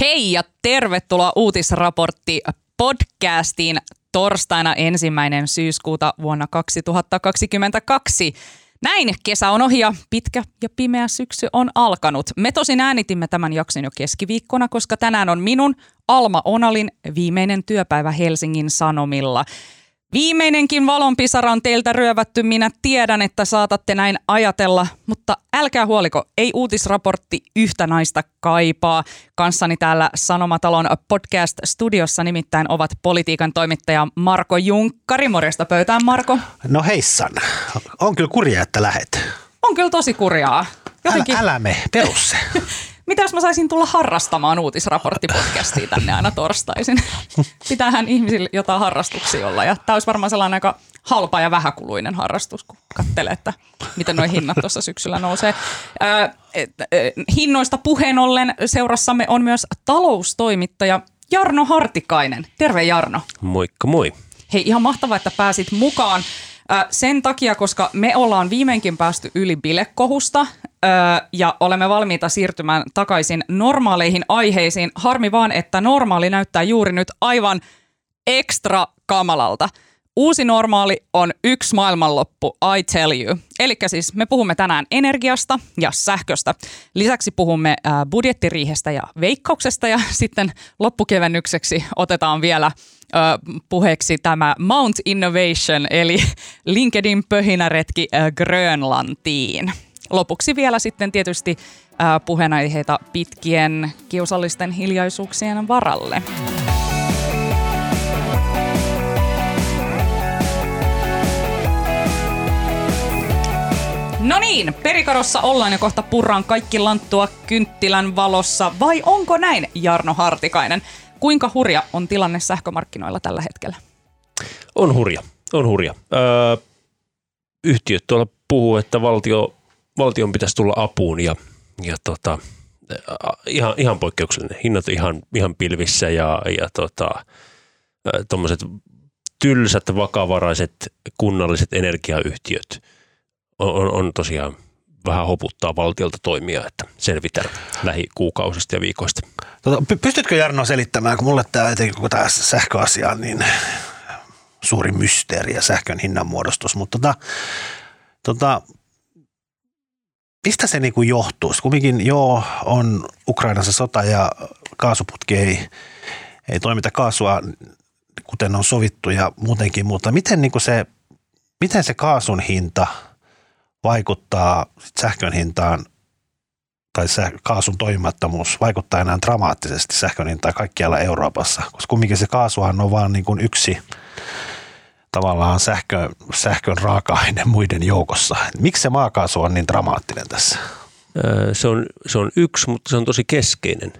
Hei ja tervetuloa uutisraportti podcastiin torstaina ensimmäinen syyskuuta vuonna 2022. Näin kesä on ohi ja pitkä ja pimeä syksy on alkanut. Me tosin äänitimme tämän jakson jo keskiviikkona, koska tänään on minun Alma Onalin viimeinen työpäivä Helsingin Sanomilla – Viimeinenkin valonpisara on teiltä ryövätty, minä tiedän, että saatatte näin ajatella, mutta älkää huoliko, ei uutisraportti yhtä naista kaipaa. Kanssani täällä Sanomatalon podcast-studiossa nimittäin ovat politiikan toimittaja Marko Junkkari. Morjesta pöytään, Marko. No heissan, on kyllä kurjaa, että lähet. On kyllä tosi kurjaa. Jotenkin... Älä, älä me, perus se. mitä jos mä saisin tulla harrastamaan uutisraporttipodcastia tänne aina torstaisin? Pitäähän ihmisillä jotain harrastuksia olla ja tämä olisi varmaan sellainen aika halpa ja vähäkuluinen harrastus, kun katselee, että miten nuo hinnat tuossa syksyllä nousee. Ää, et, et, hinnoista puheen ollen seurassamme on myös taloustoimittaja Jarno Hartikainen. Terve Jarno. Moikka moi. Hei, ihan mahtavaa, että pääsit mukaan. Sen takia, koska me ollaan viimeinkin päästy yli bilekohusta ja olemme valmiita siirtymään takaisin normaaleihin aiheisiin. Harmi vaan, että normaali näyttää juuri nyt aivan ekstra kamalalta. Uusi normaali on yksi maailmanloppu, I tell you. Eli siis me puhumme tänään energiasta ja sähköstä. Lisäksi puhumme budjettiriihestä ja veikkauksesta ja sitten loppukevennykseksi otetaan vielä puheeksi tämä Mount Innovation eli LinkedIn pöhinäretki Grönlantiin. Lopuksi vielä sitten tietysti puheenaiheita pitkien kiusallisten hiljaisuuksien varalle. No niin, perikarossa ollaan ja kohta purraan kaikki lanttua kynttilän valossa. Vai onko näin, Jarno Hartikainen? Kuinka hurja on tilanne sähkömarkkinoilla tällä hetkellä? On hurja, on hurja. Öö, yhtiöt tuolla puhuu, että valtio, valtion pitäisi tulla apuun ja, ja tota, ihan, ihan poikkeuksellinen. Hinnat ihan, ihan pilvissä ja, ja tota, tuommoiset tylsät, vakavaraiset kunnalliset energiayhtiöt on, on, on tosiaan vähän hoputtaa valtiolta toimia, että selvitään lähikuukausista ja viikoista. Tota, pystytkö Jarno selittämään, kun mulle tämä etenkin koko tämä sähköasia on niin suuri mysteeri ja sähkön hinnanmuodostus, mutta tota, tota, mistä se niinku johtuu? Kumminkin joo, on Ukrainassa sota ja kaasuputki ei, ei toimita kaasua, kuten on sovittu ja muutenkin, mutta miten, niinku se, miten se kaasun hinta – vaikuttaa sähkön hintaan tai kaasun toimimattomuus vaikuttaa enää dramaattisesti sähkön hintaan kaikkialla Euroopassa, koska kumminkin se kaasuhan on vain niin kuin yksi tavallaan sähkö, sähkön raaka-aine muiden joukossa. Miksi se maakaasu on niin dramaattinen tässä? Se on, se on yksi, mutta se on tosi keskeinen.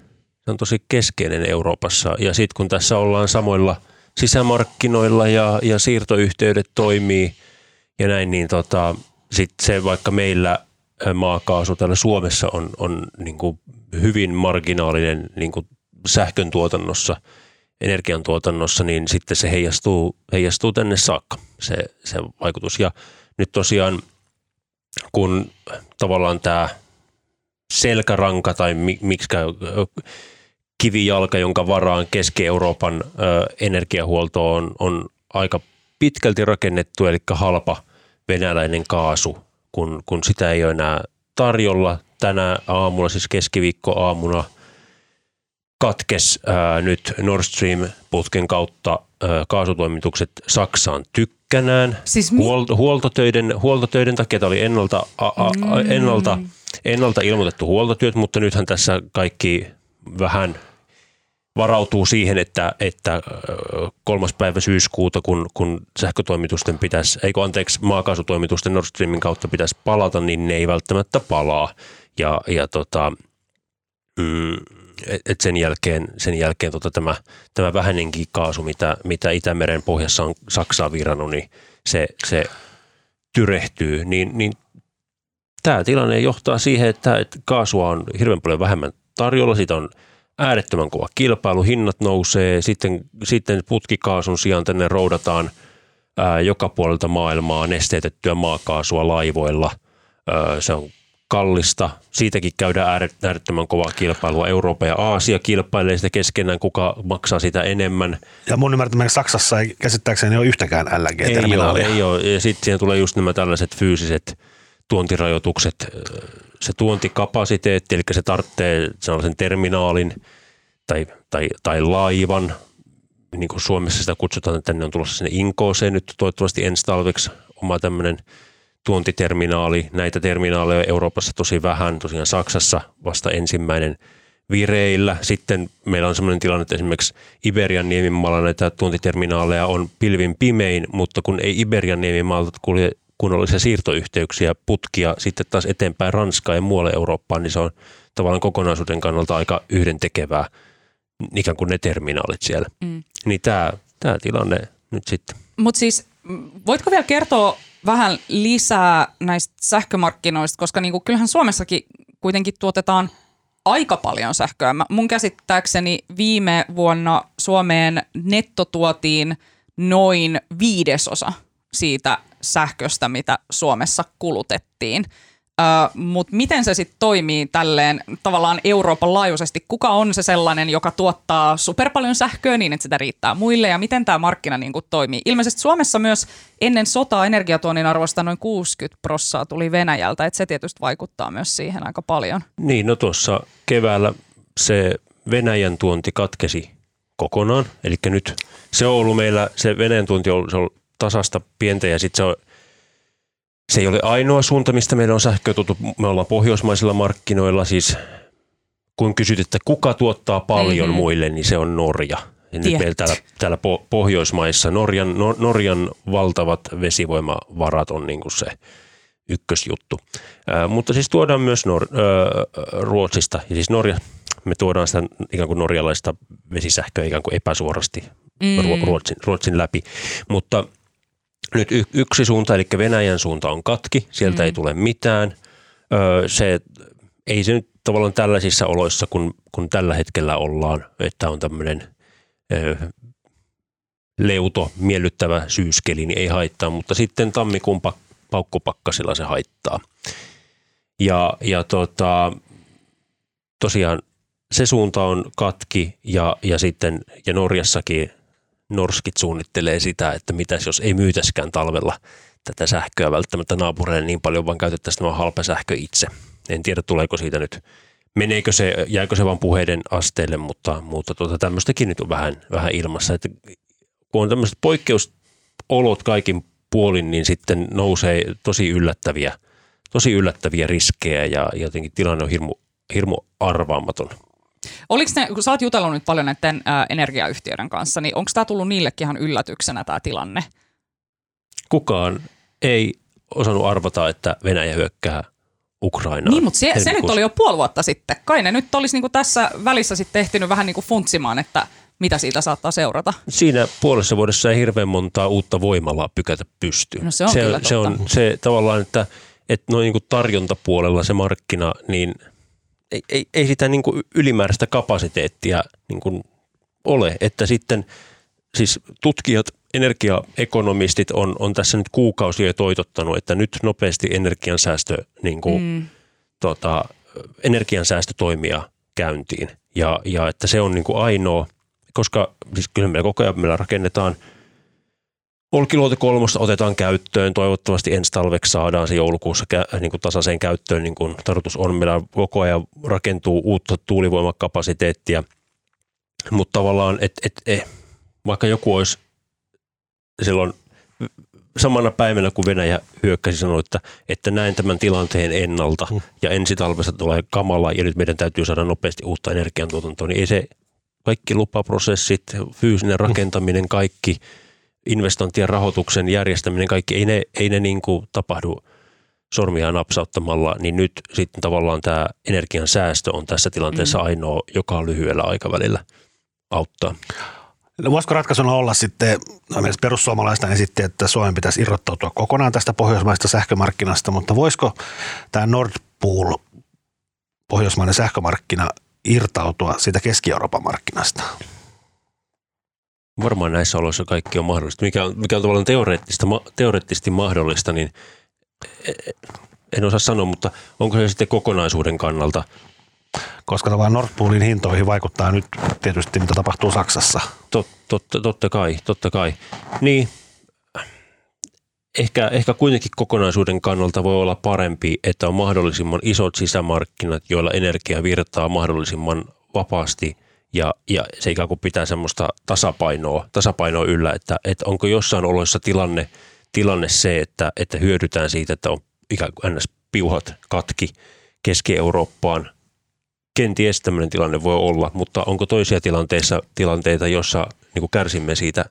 Se on tosi keskeinen Euroopassa ja sitten kun tässä ollaan samoilla sisämarkkinoilla ja, ja siirtoyhteydet toimii ja näin, niin tota, sitten se vaikka meillä maakaasu täällä Suomessa on, on niin kuin hyvin marginaalinen niin kuin sähkön tuotannossa, energiantuotannossa, niin sitten se heijastuu, heijastuu tänne saakka se, se vaikutus. Ja nyt tosiaan kun tavallaan tämä selkäranka tai miksi kivijalka, jonka varaan Keski-Euroopan energiahuolto on, on aika pitkälti rakennettu, eli halpa – venäläinen kaasu, kun, kun sitä ei ole enää tarjolla. Tänä aamulla, siis keskiviikko aamuna, katkes ää, nyt Nord Stream-putken kautta ää, kaasutoimitukset Saksaan tykkänään. Siis mi- Huolto, huoltotöiden, huoltotöiden takia tämä oli ennalta, a, a, mm. ennalta, ennalta ilmoitettu huoltotyöt, mutta nythän tässä kaikki vähän – varautuu siihen, että, että kolmas päivä syyskuuta, kun, kun sähkötoimitusten pitäisi, eikö anteeksi, maakaasutoimitusten Nord Streamin kautta pitäisi palata, niin ne ei välttämättä palaa. Ja, ja tota, mm, et sen jälkeen, sen jälkeen tota tämä, tämä vähänenkin kaasu, mitä, mitä Itämeren pohjassa on Saksaa virannut, niin se, se tyrehtyy, niin, niin tämä tilanne johtaa siihen, että, että kaasua on hirveän paljon vähemmän tarjolla, siitä on – äärettömän kova kilpailu, hinnat nousee, sitten, sitten putkikaasun sijaan tänne roudataan ää, joka puolelta maailmaa nesteytettyä maakaasua laivoilla. Ää, se on kallista. Siitäkin käydään äärettömän kovaa kilpailua. Eurooppa ja Aasia kilpailee sitä keskenään, kuka maksaa sitä enemmän. Ja mun ymmärtämään Saksassa ei käsittääkseni ole yhtäkään LNG-terminaalia. Ei ole, ei ole. Ja sitten siihen tulee just nämä tällaiset fyysiset tuontirajoitukset, se tuontikapasiteetti, eli se tarvitsee sellaisen terminaalin tai, tai, tai laivan, niin kuin Suomessa sitä kutsutaan, että tänne on tulossa sinne Inkooseen nyt toivottavasti ensi talveksi oma tämmöinen tuontiterminaali. Näitä terminaaleja Euroopassa tosi vähän, tosiaan Saksassa vasta ensimmäinen vireillä. Sitten meillä on sellainen tilanne, että esimerkiksi Iberian niemimaalla näitä tuontiterminaaleja on pilvin pimein, mutta kun ei Iberian niemimaalta kulje kunnollisia siirtoyhteyksiä, putkia sitten taas eteenpäin Ranskaan ja muualle Eurooppaan, niin se on tavallaan kokonaisuuden kannalta aika yhdentekevää, ikään kuin ne terminaalit siellä. Mm. Niin tämä, tämä tilanne nyt sitten. Mutta siis voitko vielä kertoa vähän lisää näistä sähkömarkkinoista, koska niinku, kyllähän Suomessakin kuitenkin tuotetaan aika paljon sähköä. Mä, mun käsittääkseni viime vuonna Suomeen nettotuotiin noin viidesosa siitä sähköstä, mitä Suomessa kulutettiin. Uh, Mutta miten se sitten toimii tälleen tavallaan Euroopan laajuisesti? Kuka on se sellainen, joka tuottaa super paljon sähköä niin, että sitä riittää muille ja miten tämä markkina niin toimii? Ilmeisesti Suomessa myös ennen sotaa energiatuonnin arvosta noin 60 prossaa tuli Venäjältä, että se tietysti vaikuttaa myös siihen aika paljon. Niin, no tuossa keväällä se Venäjän tuonti katkesi kokonaan, eli nyt se on ollut meillä, se Venäjän tuonti on, se on tasasta pientä ja sitten se on se ei ole ainoa suunta, mistä meillä on sähköä tuttu. Me ollaan pohjoismaisilla markkinoilla, siis kun kysyt, että kuka tuottaa paljon mm-hmm. muille, niin se on Norja. Ja nyt meillä täällä, täällä Pohjoismaissa Norjan, no, Norjan valtavat vesivoimavarat on niin kuin se ykkösjuttu. Ää, mutta siis tuodaan myös Nor- ää, Ruotsista, ja siis Norja, me tuodaan sitä ikään kuin norjalaista vesisähköä ikään kuin epäsuorasti mm. Ruotsin, Ruotsin läpi. Mutta nyt y- yksi suunta, eli Venäjän suunta on katki, sieltä mm. ei tule mitään. Öö, se, ei se nyt tavallaan tällaisissa oloissa, kun, kun tällä hetkellä ollaan, että on tämmöinen öö, leuto, miellyttävä syyskeli, niin ei haittaa, mutta sitten tammikuun pak- paukkupakkasilla se haittaa. Ja, ja tota, tosiaan se suunta on katki ja, ja sitten ja Norjassakin norskit suunnittelee sitä, että mitäs jos ei myytäskään talvella tätä sähköä välttämättä naapureille niin paljon, vaan käytettäisiin tämä halpa sähkö itse. En tiedä, tuleeko siitä nyt, meneekö se, jääkö se vain puheiden asteelle, mutta, mutta tuota, tämmöistäkin nyt on vähän, vähän ilmassa. Että kun on tämmöiset poikkeusolot kaikin puolin, niin sitten nousee tosi yllättäviä, tosi yllättäviä riskejä ja jotenkin tilanne on hirmu, hirmu arvaamaton. Oliko ne, kun sä oot jutellut nyt paljon näiden ää, energiayhtiöiden kanssa, niin onko tämä tullut niillekin ihan yllätyksenä tämä tilanne? Kukaan ei osannut arvata, että Venäjä hyökkää Ukrainaan. Niin, mutta se, se nyt oli jo puoli vuotta sitten. Kai ne nyt olisi niinku tässä välissä sitten ehtinyt vähän niinku funtsimaan, että mitä siitä saattaa seurata. Siinä puolessa vuodessa ei hirveän montaa uutta voimalaa pykätä pystyyn. No se on se, kyllä se on se tavallaan, että, että noin niin tarjontapuolella se markkina, niin – ei, ei, ei sitä niin kuin ylimääräistä kapasiteettia niin kuin ole, että sitten siis tutkijat, energiaekonomistit on, on tässä nyt kuukausia jo toitottanut, että nyt nopeasti energiansäästö, niin kuin, mm. tota, energiansäästötoimia käyntiin ja, ja että se on niin kuin ainoa, koska siis kyllä meillä koko ajan meillä rakennetaan – Olkiluoto kolmosta otetaan käyttöön. Toivottavasti ensi talveksi saadaan se joulukuussa kä- niin kuin tasaiseen käyttöön, niin kuin tarkoitus on. Meillä koko ajan rakentuu uutta tuulivoimakapasiteettia, mutta tavallaan, että et, et, vaikka joku olisi silloin samana päivänä, kun Venäjä hyökkäsi, sanoi, että, että näin tämän tilanteen ennalta mm. ja ensi talvesta tulee kamala ja nyt meidän täytyy saada nopeasti uutta energiantuotantoa, niin ei se kaikki lupaprosessit, fyysinen rakentaminen, kaikki – investointien rahoituksen järjestäminen, kaikki ei ne, ei ne niin kuin tapahdu sormia napsauttamalla, niin nyt sitten tavallaan tämä energian säästö on tässä tilanteessa mm. ainoa, joka lyhyellä aikavälillä auttaa. No voisiko ratkaisuna olla sitten, no perussuomalaista esitti, että Suomen pitäisi irrottautua kokonaan tästä pohjoismaista sähkömarkkinasta, mutta voisiko tämä Nord Pool, pohjoismainen sähkömarkkina, irtautua siitä Keski-Euroopan markkinasta? Varmaan näissä oloissa kaikki on mahdollista. Mikä on, mikä on tavallaan teoreettista, teoreettisesti mahdollista, niin e, e, en osaa sanoa, mutta onko se sitten kokonaisuuden kannalta? Koska tavallaan Nord Poolin hintoihin vaikuttaa nyt tietysti, mitä tapahtuu Saksassa. Tot, totta, totta kai, totta kai. Niin, ehkä, ehkä kuitenkin kokonaisuuden kannalta voi olla parempi, että on mahdollisimman isot sisämarkkinat, joilla energia virtaa mahdollisimman vapaasti ja, ja se ikään kuin pitää semmoista tasapainoa, tasapainoa yllä, että, että onko jossain oloissa tilanne, tilanne se, että, että hyödytään siitä, että on ikään kuin ns. piuhat katki Keski-Eurooppaan. Kenties tämmöinen tilanne voi olla, mutta onko toisia tilanteissa, tilanteita, jossa niin kärsimme siitä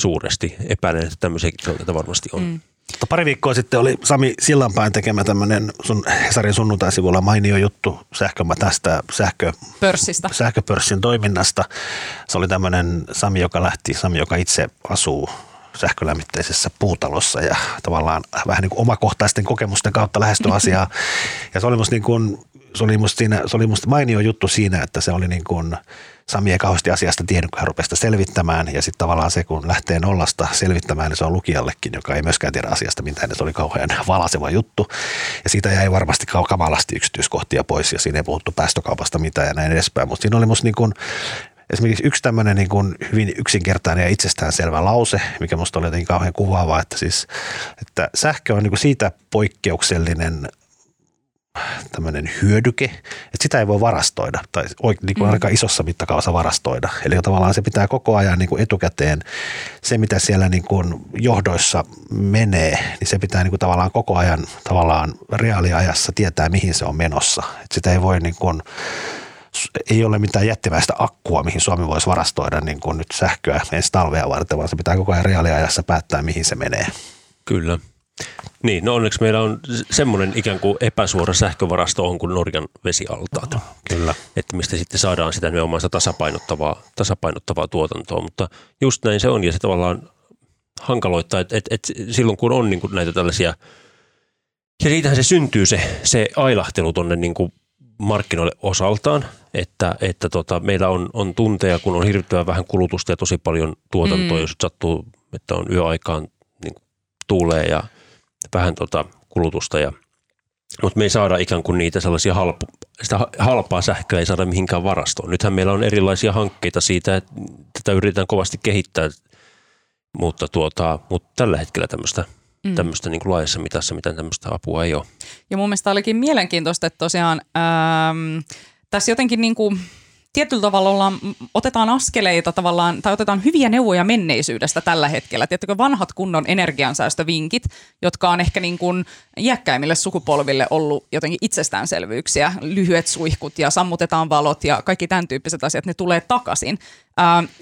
suuresti? Epäilen, että tämmöisiä tilanteita varmasti on. Mm. Mutta pari viikkoa sitten oli Sami Sillanpäin tekemä tämmöinen sun Hesarin sunnuntaisivulla mainio juttu sähkö, tästä sähkö, Pörssistä. sähköpörssin toiminnasta. Se oli tämmöinen Sami, joka lähti, Sami, joka itse asuu sähkölämmitteisessä puutalossa ja tavallaan vähän niin kuin omakohtaisten kokemusten kautta lähestyi asiaa. Ja se oli musta, niin kuin, se oli musta, siinä, se oli musta mainio juttu siinä, että se oli niin kuin, Sami ei kauheasti asiasta tiennyt, kun hän rupesi sitä selvittämään. Ja sitten tavallaan se, kun lähtee nollasta selvittämään, niin se on lukijallekin, joka ei myöskään tiedä asiasta mitään. Niin se oli kauhean valaseva juttu. Ja siitä jäi varmasti kamalasti yksityiskohtia pois ja siinä ei puhuttu päästökaupasta mitään ja näin edespäin. Mutta siinä oli musta niin kuin, esimerkiksi yksi tämmöinen niin kuin hyvin yksinkertainen ja itsestäänselvä lause, mikä musta oli jotenkin kauhean kuvaava, että, siis, että sähkö on niin kuin siitä poikkeuksellinen tämmöinen hyödyke, että sitä ei voi varastoida tai niin kuin mm. aika isossa mittakaavassa varastoida. Eli tavallaan se pitää koko ajan niin kuin etukäteen, se mitä siellä niin kuin johdoissa menee, niin se pitää niin kuin tavallaan koko ajan tavallaan reaaliajassa tietää, mihin se on menossa. että sitä ei voi niin kuin, ei ole mitään jättimäistä akkua, mihin Suomi voisi varastoida niin kuin nyt sähköä ensi talvea varten, vaan se pitää koko ajan reaaliajassa päättää, mihin se menee. Kyllä. Niin, no onneksi meillä on semmoinen ikään kuin epäsuora sähkövarasto on kuin Norjan vesialtaat. Kyllä. Että mistä sitten saadaan sitä nimenomaan sitä tasapainottavaa, tasapainottavaa tuotantoa, mutta just näin se on ja se tavallaan hankaloittaa, että, että, että silloin kun on niin kuin näitä tällaisia, ja siitähän se syntyy se, se ailahtelu tuonne niin kuin markkinoille osaltaan, että, että tota, meillä on, on tunteja, kun on hirvittävän vähän kulutusta ja tosi paljon tuotantoa, mm. jos sattuu, että on yöaikaan niin tuulee ja vähän tota kulutusta. Ja, mutta me ei saada ikään kuin niitä sellaisia halpa, sitä halpaa sähköä ei saada mihinkään varastoon. Nythän meillä on erilaisia hankkeita siitä, että tätä yritetään kovasti kehittää, mutta, tuota, mutta tällä hetkellä tämmöistä mm. tämmöistä niin kuin laajassa mitassa, mitä tämmöistä apua ei ole. Ja mun mielestä olikin mielenkiintoista, että tosiaan ähm, tässä jotenkin niin kuin – tietyllä tavalla ollaan, otetaan askeleita tavallaan, tai otetaan hyviä neuvoja menneisyydestä tällä hetkellä. Tiedättekö vanhat kunnon energiansäästövinkit, jotka on ehkä niin kuin iäkkäimmille sukupolville ollut jotenkin itsestäänselvyyksiä. Lyhyet suihkut ja sammutetaan valot ja kaikki tämän tyyppiset asiat, ne tulee takaisin.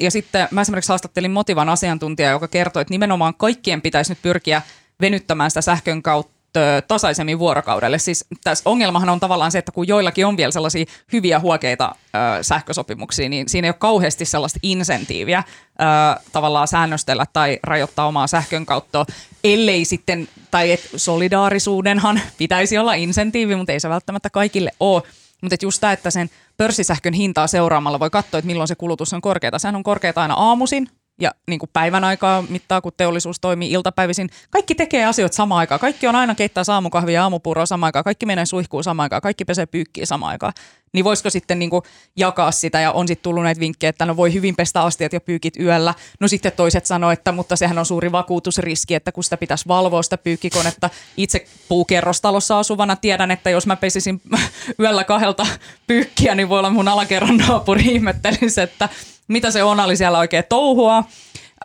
Ja sitten mä esimerkiksi haastattelin Motivan asiantuntijaa, joka kertoi, että nimenomaan kaikkien pitäisi nyt pyrkiä venyttämään sitä sähkön kautta tasaisemmin vuorokaudelle. Siis tässä ongelmahan on tavallaan se, että kun joillakin on vielä sellaisia hyviä huokeita ö, sähkösopimuksia, niin siinä ei ole kauheasti sellaista insentiiviä ö, tavallaan säännöstellä tai rajoittaa omaa sähkön kautta, ellei sitten, tai et solidaarisuudenhan pitäisi olla insentiivi, mutta ei se välttämättä kaikille ole. Mutta just tämä, että sen pörssisähkön hintaa seuraamalla voi katsoa, että milloin se kulutus on korkeata. Sehän on korkeata aina aamuisin, ja niin kuin päivän aikaa mittaa, kun teollisuus toimii iltapäivisin. Kaikki tekee asioita samaan aikaan. Kaikki on aina keittää saamukahvia ja aamupuuroa samaan aikaan. Kaikki menee suihkuun samaan aikaan. Kaikki pesee pyykkiä samaan aikaan. Niin voisiko sitten niin kuin jakaa sitä ja on sitten tullut näitä vinkkejä, että no voi hyvin pestä astiat ja pyykit yöllä. No sitten toiset sanoo, että mutta sehän on suuri vakuutusriski, että kun sitä pitäisi valvoa sitä pyykkikonetta. Itse puukerrostalossa asuvana tiedän, että jos mä pesisin yöllä kahdelta pyykkiä, niin voi olla mun alakerran naapuri ihmettelisi, että mitä se on, oli siellä oikein touhua.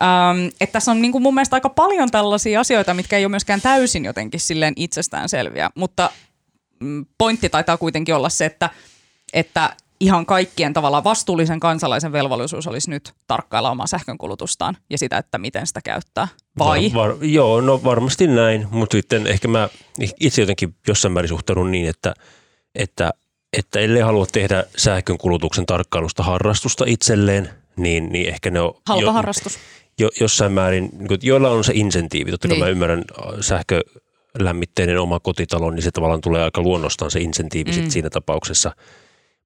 Ähm, että tässä on niin kuin mun mielestä aika paljon tällaisia asioita, mitkä ei ole myöskään täysin jotenkin silleen itsestäänselviä, mutta mm, pointti taitaa kuitenkin olla se, että, että ihan kaikkien tavalla vastuullisen kansalaisen velvollisuus olisi nyt tarkkailla omaa sähkönkulutustaan ja sitä, että miten sitä käyttää. Vai? Var, var, joo, no varmasti näin, mutta sitten ehkä mä itse jotenkin jossain määrin suhtaudun niin, että, että että ellei halua tehdä sähkönkulutuksen tarkkailusta harrastusta itselleen, niin, niin ehkä ne on... Halpa jo, harrastus. Jo, jossain määrin, niin joilla on se insentiivi. Totta niin. mä ymmärrän äh, sähkölämmitteinen oma kotitalo, niin se tavallaan tulee aika luonnostaan se insentiivi mm. siinä tapauksessa.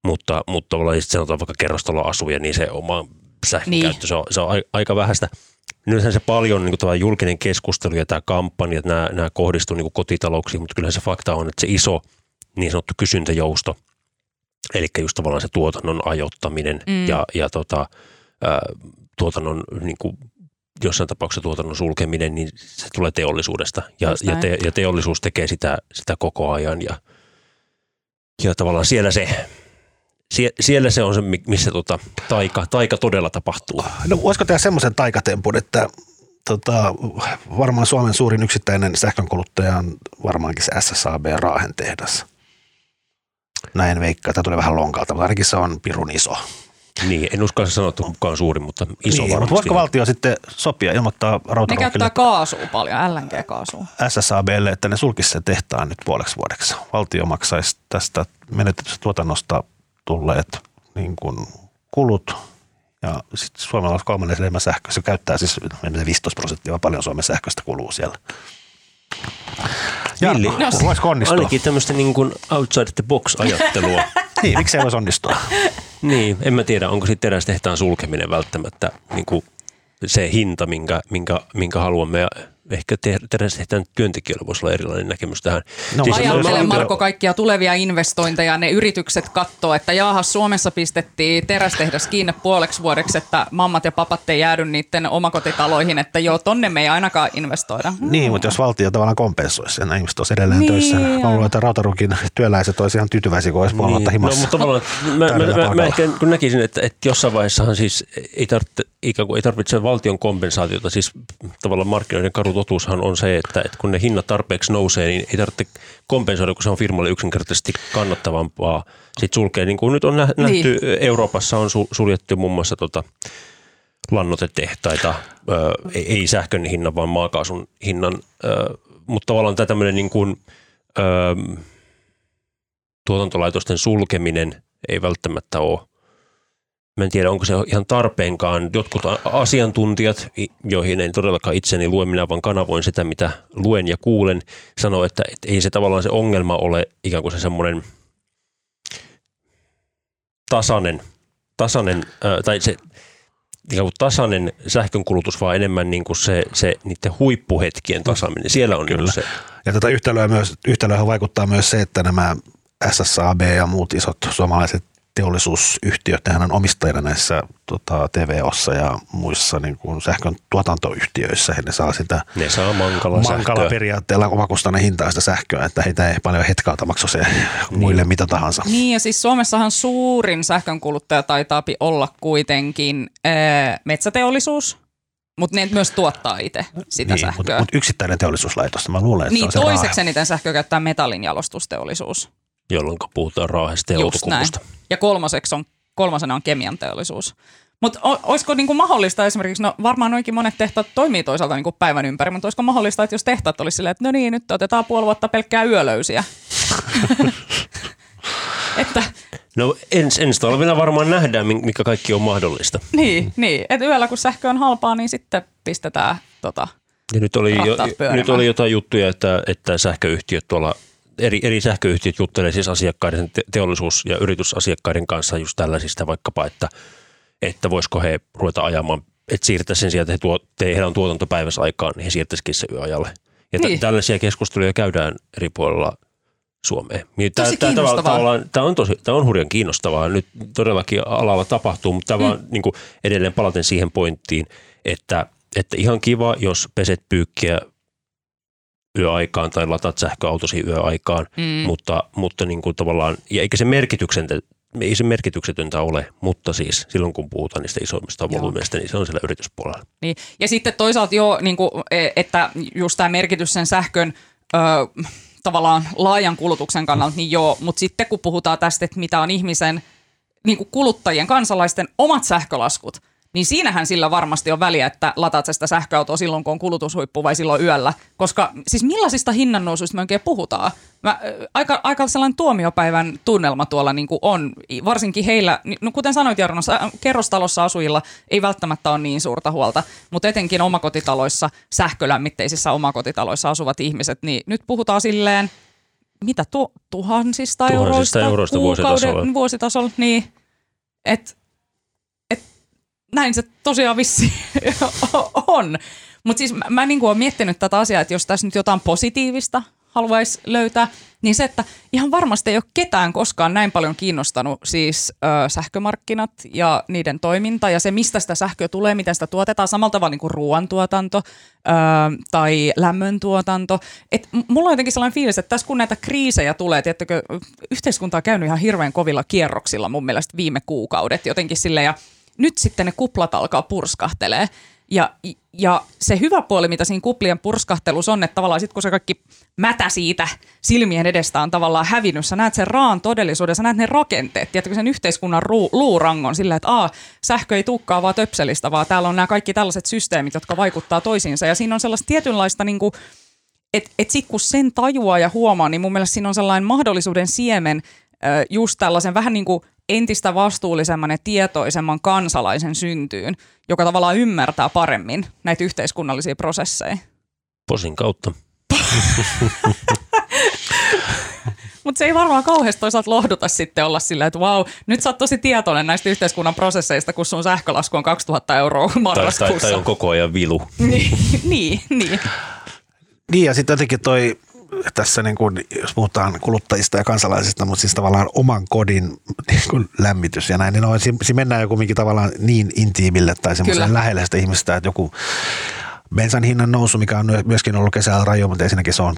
Mutta, mutta tavallaan sanotaan vaikka kerrostaloasuja, niin se oma sähkökäyttö, niin. se, on, se on aika vähäistä. nythän se paljon niin kuin, julkinen keskustelu ja tämä kampanja, nämä, nämä kohdistuu niin kotitalouksiin, mutta kyllähän se fakta on, että se iso niin sanottu kysyntäjousto, eli just tavallaan se tuotannon ajoittaminen mm. ja, ja tota, ää, tuotannon niin kuin jossain tapauksessa tuotannon sulkeminen, niin se tulee teollisuudesta ja, ja, te, ja teollisuus tekee sitä, sitä koko ajan ja, ja tavallaan siellä se, sie, siellä se on se, missä tota, taika, taika todella tapahtuu. No voisiko tehdä semmoisen taikatempun, että tota, varmaan Suomen suurin yksittäinen sähkönkuluttaja on varmaankin se SSAB Raahen tehdas. Näin veikkaa, tämä tulee vähän lonkalta, mutta ainakin se on pirun iso. Niin, en uskalla sanoa, että kukaan suuri, mutta iso niin, varmasti. Voisiko valtio sitten sopia, ilmoittaa Ne käyttää kaasua paljon, LNG-kaasua. SSABlle, että ne sulkisi sen tehtaan nyt puoleksi vuodeksi. Valtio maksaisi tästä menetetystä tuotannosta tulleet niin kuin kulut ja sitten Suomella on kolmannen enemmän sähköä. Se käyttää siis 15 prosenttia, paljon Suomen sähköstä kuluu siellä. Ja, Villi, no, voisiko onnistua? Ainakin tämmöistä niin kuin outside the box ajattelua. niin, miksi ei voisi onnistua? niin, en mä tiedä, onko sitten terästehtaan sulkeminen välttämättä niin kuin se hinta, minkä, minkä, minkä haluamme ehkä tehdään työntekijöillä voisi olla erilainen näkemys tähän. No, siis Ajattelen Marko kaikkia tulevia investointeja, ne yritykset katsoo, että jaahas Suomessa pistettiin terästehdas kiinni puoleksi vuodeksi, että mammat ja papat ei jäädy niiden omakotitaloihin, että joo, tonne me ei ainakaan investoida. Niin, mutta jos valtio tavallaan kompensoisi sen, ihmiset olisi edelleen niin, töissä. Mä luulen, että Rautarukin työläiset olisivat ihan tyytyväisiä, kun olisi niin. himassa. No, mutta tavallaan, mä, mä, mä, mä, ehkä kun näkisin, että, että jossain vaiheessahan siis ei, tarvitse, ikään kuin ei tarvitse valtion kompensaatiota, siis tavallaan markkinoiden karu totuushan on se, että, että kun ne hinnat tarpeeksi nousee, niin ei tarvitse kompensoida, kun se on firmalle yksinkertaisesti kannattavampaa sitten sulkea. Niin kuin nyt on nähty, niin. Euroopassa on suljettu muun muassa tota, lannotetehtaita, ö, ei sähkön hinnan, vaan maakaasun hinnan, ö, mutta tavallaan tämä tämmöinen niin kuin, ö, tuotantolaitosten sulkeminen ei välttämättä ole Mä en tiedä, onko se ihan tarpeenkaan. Jotkut asiantuntijat, joihin en todellakaan itseni lue, minä vaan kanavoin sitä, mitä luen ja kuulen, sanoo, että, että ei se tavallaan se ongelma ole ikään kuin se semmoinen tasainen, tasainen tai se ikään kuin tasainen sähkönkulutus, vaan enemmän niin kuin se, se niiden huippuhetkien tasaaminen. Siellä on Kyllä. se. Ja tätä yhtälöä, myös, yhtälöä vaikuttaa myös se, että nämä SSAB ja muut isot suomalaiset teollisuusyhtiöt, nehän on omistajina näissä tota, TVOssa ja muissa niin kuin sähkön tuotantoyhtiöissä. He ne saa sitä ne saa mankala, mankala periaatteella omakustanne hintaista sähköä, että heitä ei paljon hetkaalta maksa se niin. muille mitä tahansa. Niin ja siis Suomessahan suurin sähkönkuluttaja taitaa olla kuitenkin ää, metsäteollisuus, mutta ne myös tuottaa itse sitä niin, sähköä. Mutta mut yksittäinen teollisuuslaitos, mä luulen, että niin, se on toiseksi eniten sähköä käyttää metallinjalostusteollisuus jolloin puhutaan Raahesta ja. Ja kolmoseksi on, kolmosena on kemian teollisuus. Mutta olisiko niinku mahdollista esimerkiksi, no varmaan noinkin monet tehtaat toimii toisaalta niinku päivän ympäri, mutta olisiko mahdollista, että jos tehtaat olisi silleen, että no niin, nyt otetaan puoli vuotta pelkkää yölöysiä. että, no ens, ensi talvena varmaan nähdään, mikä kaikki on mahdollista. Niin, niin. että yöllä kun sähkö on halpaa, niin sitten pistetään tota, ja nyt oli, jo, nyt oli jotain juttuja, että, että sähköyhtiöt tuolla eri, eri sähköyhtiöt juttelee siis asiakkaiden, teollisuus- ja yritysasiakkaiden kanssa just tällaisista vaikkapa, että, että voisiko he ruveta ajamaan, että siirtää sen sijaan, että he tuo, heillä on tuotantopäivässä aikaan, niin he siirtäisikin se yöajalle. Ja niin. t- tällaisia keskusteluja käydään eri puolilla Suomeen. Niin tosi tämä, tämä, tämä, on tosi, tämä on hurjan kiinnostavaa. Nyt todellakin alalla tapahtuu, mutta tämä mm. niin kuin edelleen palaten siihen pointtiin, että, että ihan kiva, jos peset pyykkiä yöaikaan tai latat sähköautosi yöaikaan, mm. mutta, mutta niin kuin tavallaan, ja eikä se merkityksen, ei se merkityksetöntä ole, mutta siis silloin kun puhutaan niistä isoimmista volyymeista, niin se on siellä yrityspuolella. Niin. Ja sitten toisaalta jo, niin kuin, e, että just tämä merkitys sen sähkön ö, tavallaan laajan kulutuksen kannalta, niin joo, mutta sitten kun puhutaan tästä, että mitä on ihmisen niin kuin kuluttajien, kansalaisten omat sähkölaskut – niin siinähän sillä varmasti on väliä, että lataat sitä sähköautoa silloin, kun on kulutushuippu vai silloin yöllä. Koska siis millaisista hinnannousuista me oikein puhutaan? Mä, aika, aika sellainen tuomiopäivän tunnelma tuolla niin kuin on, varsinkin heillä, no kuten sanoit Jarno, kerrostalossa asujilla ei välttämättä ole niin suurta huolta, mutta etenkin omakotitaloissa, sähkölämmitteisissä omakotitaloissa asuvat ihmiset, niin nyt puhutaan silleen, mitä tu, tuhansista, tuhansista euroista, euroista vuositasolla. vuositasolla, niin, että näin se tosiaan vissi on. Mutta siis mä, mä niin olen miettinyt tätä asiaa, että jos tässä nyt jotain positiivista haluaisi löytää, niin se, että ihan varmasti ei ole ketään koskaan näin paljon kiinnostanut siis ö, sähkömarkkinat ja niiden toiminta ja se, mistä sitä sähköä tulee, miten sitä tuotetaan, samalla tavalla niin kuin ruoantuotanto ö, tai lämmöntuotanto. Et mulla on jotenkin sellainen fiilis, että tässä kun näitä kriisejä tulee, tiettäkö, yhteiskunta on käynyt ihan hirveän kovilla kierroksilla mun mielestä viime kuukaudet jotenkin sille ja nyt sitten ne kuplat alkaa purskahtelee. Ja, ja se hyvä puoli, mitä siinä kuplien purskahtelussa on, että tavallaan sitten kun se kaikki mätä siitä silmien edestä on tavallaan hävinnyt, sä näet sen raan todellisuuden, sä näet ne rakenteet, tiedätkö sen yhteiskunnan ruu, luurangon sillä, että a, sähkö ei tukkaa vaan töpselistä, vaan täällä on nämä kaikki tällaiset systeemit, jotka vaikuttaa toisiinsa. Ja siinä on sellaista tietynlaista niin että et sitten kun sen tajuaa ja huomaa, niin mun mielestä siinä on sellainen mahdollisuuden siemen just tällaisen vähän niin kuin entistä vastuullisemman ja tietoisemman kansalaisen syntyyn, joka tavallaan ymmärtää paremmin näitä yhteiskunnallisia prosesseja. Posin kautta. Mutta se ei varmaan kauheasti toisaalta lohduta sitten olla silleen, että vau, nyt sä oot tosi tietoinen näistä yhteiskunnan prosesseista, kun sun sähkölasku on 2000 euroa marraskuussa. Tai, tai, tai on koko ajan vilu. niin, niin, niin. Niin ja sitten jotenkin toi tässä, niin kuin, jos puhutaan kuluttajista ja kansalaisista, mutta siis tavallaan oman kodin niin kuin lämmitys ja näin, niin on, siinä, siinä mennään joku tavallaan niin intiimille tai semmoisen lähelle sitä ihmistä, että joku bensan hinnan nousu, mikä on myöskin ollut kesällä rajo, mutta ensinnäkin se on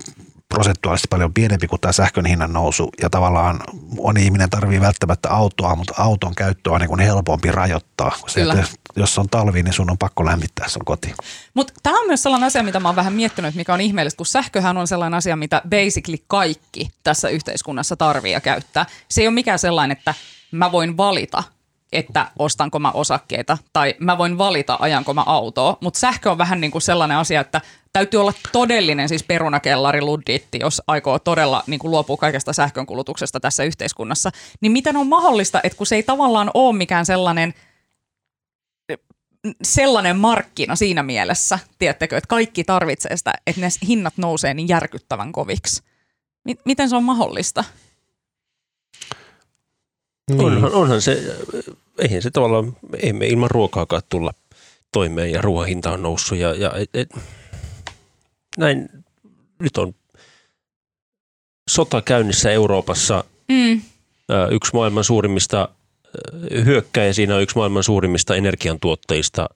prosentuaalisesti paljon pienempi kuin tämä sähkön hinnan nousu ja tavallaan moni ihminen tarvii välttämättä autoa, mutta auton käyttö on niin helpompi rajoittaa. Se, että jos on talvi, niin sun on pakko lämmittää sun koti. Mutta tämä on myös sellainen asia, mitä mä oon vähän miettinyt, mikä on ihmeellistä, kun sähköhän on sellainen asia, mitä basically kaikki tässä yhteiskunnassa tarvii ja käyttää. Se ei ole mikään sellainen, että mä voin valita, että ostanko mä osakkeita tai mä voin valita, ajanko mä autoa. Mutta sähkö on vähän niin kuin sellainen asia, että täytyy olla todellinen siis perunakellari ludditti, jos aikoo todella niin kuin luopua kaikesta sähkönkulutuksesta tässä yhteiskunnassa. Niin miten on mahdollista, että kun se ei tavallaan ole mikään sellainen sellainen markkina siinä mielessä, tiedättekö, että kaikki tarvitsee sitä, että ne hinnat nousee niin järkyttävän koviksi. Miten se on mahdollista? Niin. Onhan, onhan se, eihän se tavallaan, ei me ilman ruokaakaan tulla toimeen ja ruoan hinta on noussut ja, ja et, et, näin nyt on sota käynnissä Euroopassa. Mm. Yksi maailman suurimmista hyökkäjä siinä on yksi maailman suurimmista energiantuottajista,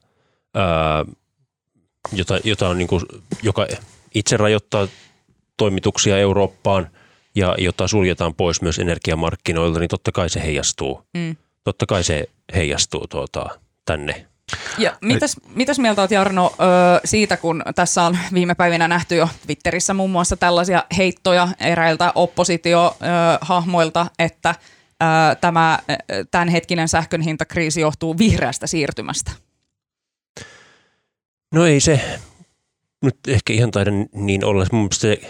jota, jota on niin kuin, joka itse rajoittaa toimituksia Eurooppaan ja jota suljetaan pois myös energiamarkkinoilta, niin totta kai se heijastuu. Mm. Totta kai se heijastuu tuota, tänne ja mitäs, mitäs mieltä olet Jarno siitä, kun tässä on viime päivinä nähty jo Twitterissä muun muassa tällaisia heittoja eräiltä oppositiohahmoilta, että tämä tämänhetkinen sähkön hintakriisi johtuu vihreästä siirtymästä? No ei se nyt ehkä ihan taida niin olla. Mun mielestä se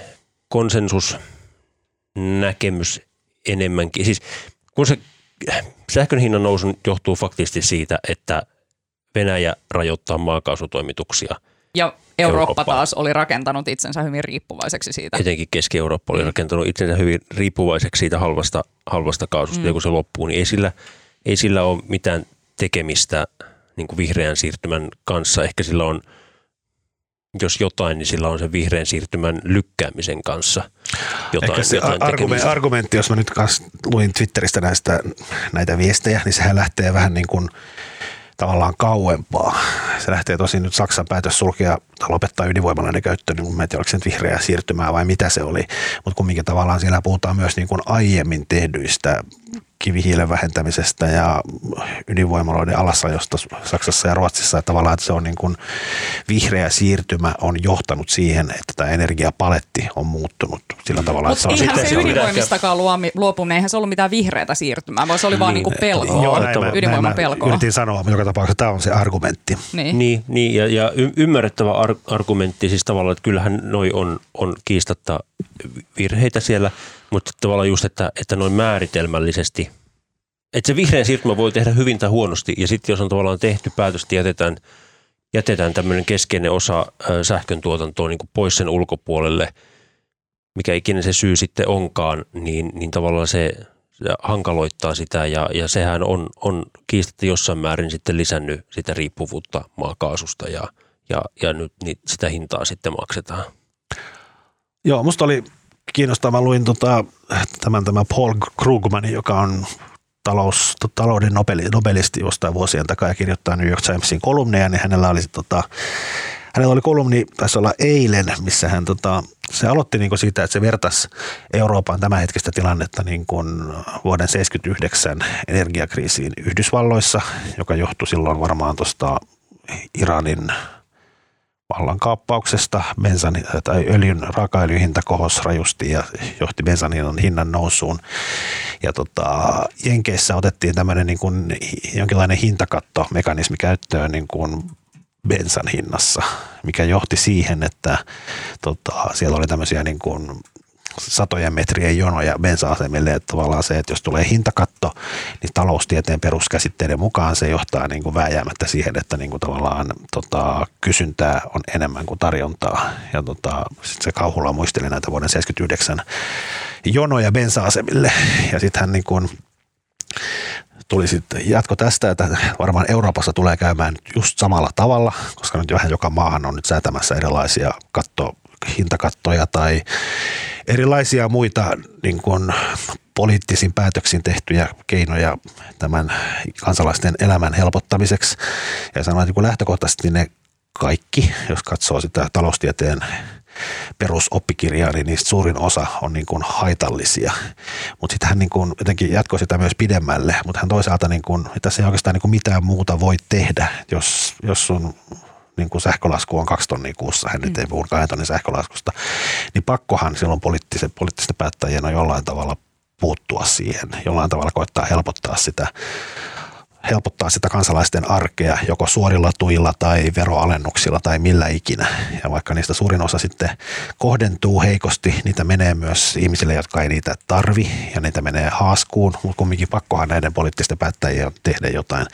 konsensus näkemys enemmänkin. Siis kun se sähkön hinnan nousu johtuu faktisesti siitä, että Venäjä rajoittaa maakaasutoimituksia. Ja Eurooppa, Eurooppa taas oli rakentanut itsensä hyvin riippuvaiseksi siitä. Etenkin Keski-Eurooppa oli mm. rakentanut itsensä hyvin riippuvaiseksi siitä halvasta, halvasta kaasusta. Mm. Ja kun se loppuu, niin ei sillä, ei sillä ole mitään tekemistä niin kuin vihreän siirtymän kanssa. Ehkä sillä on, jos jotain, niin sillä on sen vihreän siirtymän lykkäämisen kanssa jotain, Ehkä se jotain argumentti, argumentti, jos mä nyt luin Twitteristä näistä, näitä viestejä, niin sehän lähtee vähän niin kuin – tavallaan kauempaa. Se lähtee tosi nyt Saksan päätös sulkea tai lopettaa ydinvoimalainen käyttö, niin mä en tiedä, oliko se nyt vihreää siirtymää vai mitä se oli, mutta kumminkin tavallaan siellä puhutaan myös niin kuin aiemmin tehdyistä kivihiilen vähentämisestä ja ydinvoimaloiden alasajosta Saksassa ja Ruotsissa. Että tavallaan että se on niin kuin vihreä siirtymä on johtanut siihen, että tämä energiapaletti on muuttunut sillä tavalla. Mutta eihän se, se ydinvoimistakaan luopuminen, eihän se ollut mitään vihreätä siirtymää, vaan se oli niin. vaan niin kuin pelkoa, Joo, näin ydinvoiman näin pelkoa. Yritin sanoa, mutta joka tapauksessa tämä on se argumentti. Niin, niin, niin ja, ja ymmärrettävä ar- argumentti siis tavallaan, että kyllähän noi on, on kiistatta virheitä siellä – mutta tavallaan just, että, että noin määritelmällisesti, että se vihreä siirtymä voi tehdä hyvin tai huonosti, ja sitten jos on tavallaan tehty päätös, että jätetään, jätetään tämmöinen keskeinen osa sähkön tuotantoa niin pois sen ulkopuolelle, mikä ikinä se syy sitten onkaan, niin, niin tavallaan se, hankaloittaa sitä ja, ja sehän on, on kiistatta jossain määrin sitten lisännyt sitä riippuvuutta maakaasusta ja, ja, ja nyt niin sitä hintaa sitten maksetaan. Joo, musta oli kiinnostavaa. Mä luin tota, tämän, tämän Paul Krugmanin, joka on talous, talouden nobelisti jostain vuosien takaa ja kirjoittaa New York Timesin kolumneja, niin hänellä oli, tota, hänellä oli kolumni, taisi olla eilen, missä hän tota, se aloitti niin siitä, että se vertasi Euroopan tämänhetkistä tilannetta niin kuin vuoden 1979 energiakriisiin Yhdysvalloissa, joka johtui silloin varmaan tuosta Iranin vallankaappauksesta bensan, tai öljyn raakaöljyn hinta kohosi rajusti ja johti bensanin hinnan nousuun. Ja tota, Jenkeissä otettiin tämmöinen niin kuin jonkinlainen hintakattomekanismi käyttöön niin kuin bensan hinnassa, mikä johti siihen, että tota, siellä oli tämmöisiä niin kuin satojen metrien jonoja bensa-asemille, että tavallaan se, että jos tulee hintakatto, niin taloustieteen peruskäsitteiden mukaan se johtaa niin kuin vääjäämättä siihen, että niin kuin tavallaan tota, kysyntää on enemmän kuin tarjontaa. Ja tota, sit se kauhulla muisteli näitä vuoden 79 jonoja bensa-asemille, ja sitten hän niin kuin tuli sitten jatko tästä, että varmaan Euroopassa tulee käymään just samalla tavalla, koska nyt vähän joka maahan on nyt säätämässä erilaisia katto, hintakattoja tai erilaisia muita niin kuin poliittisin päätöksin tehtyjä keinoja tämän kansalaisten elämän helpottamiseksi. Ja sanoin, että kun lähtökohtaisesti ne kaikki, jos katsoo sitä taloustieteen perusoppikirjaa, niin niistä suurin osa on niin kuin haitallisia. Mutta sitten hän niin kuin jotenkin jatkoi sitä myös pidemmälle, mutta hän toisaalta, niin kuin, se ei oikeastaan niin kuin mitään muuta voi tehdä, jos, jos sun niin kuin sähkölasku on kaksi tonnia kuussa, hän mm. nyt ei puhu kahden tonnin sähkölaskusta, niin pakkohan silloin poliittisten, poliittisten päättäjien on jollain tavalla puuttua siihen, jollain tavalla koittaa helpottaa sitä helpottaa sitä kansalaisten arkea joko suorilla tuilla tai veroalennuksilla tai millä ikinä. Ja vaikka niistä suurin osa sitten kohdentuu heikosti, niitä menee myös ihmisille, jotka ei niitä tarvi ja niitä menee haaskuun, mutta kumminkin pakkohan näiden poliittisten päättäjien tehdä jotain.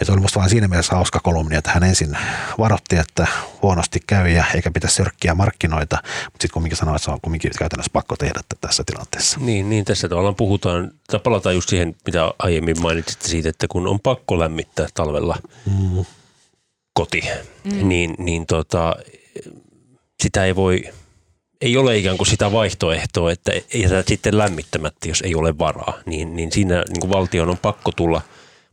Ja se oli musta vaan siinä mielessä hauska kolumni, että hän ensin varoitti, että huonosti käy ja eikä pitäisi sörkkiä markkinoita, mutta sitten kumminkin sanoi, että se on kumminkin käytännössä pakko tehdä tässä tilanteessa. Niin, niin tässä tavallaan puhutaan, tai palataan just siihen, mitä aiemmin mainitsitte siitä, että kun on pakko lämmittää talvella mm. koti, mm. niin, niin tota, sitä ei voi, ei ole ikään kuin sitä vaihtoehtoa, että jätät sitten lämmittämättä, jos ei ole varaa. Niin, niin siinä niin kuin valtion on pakko tulla,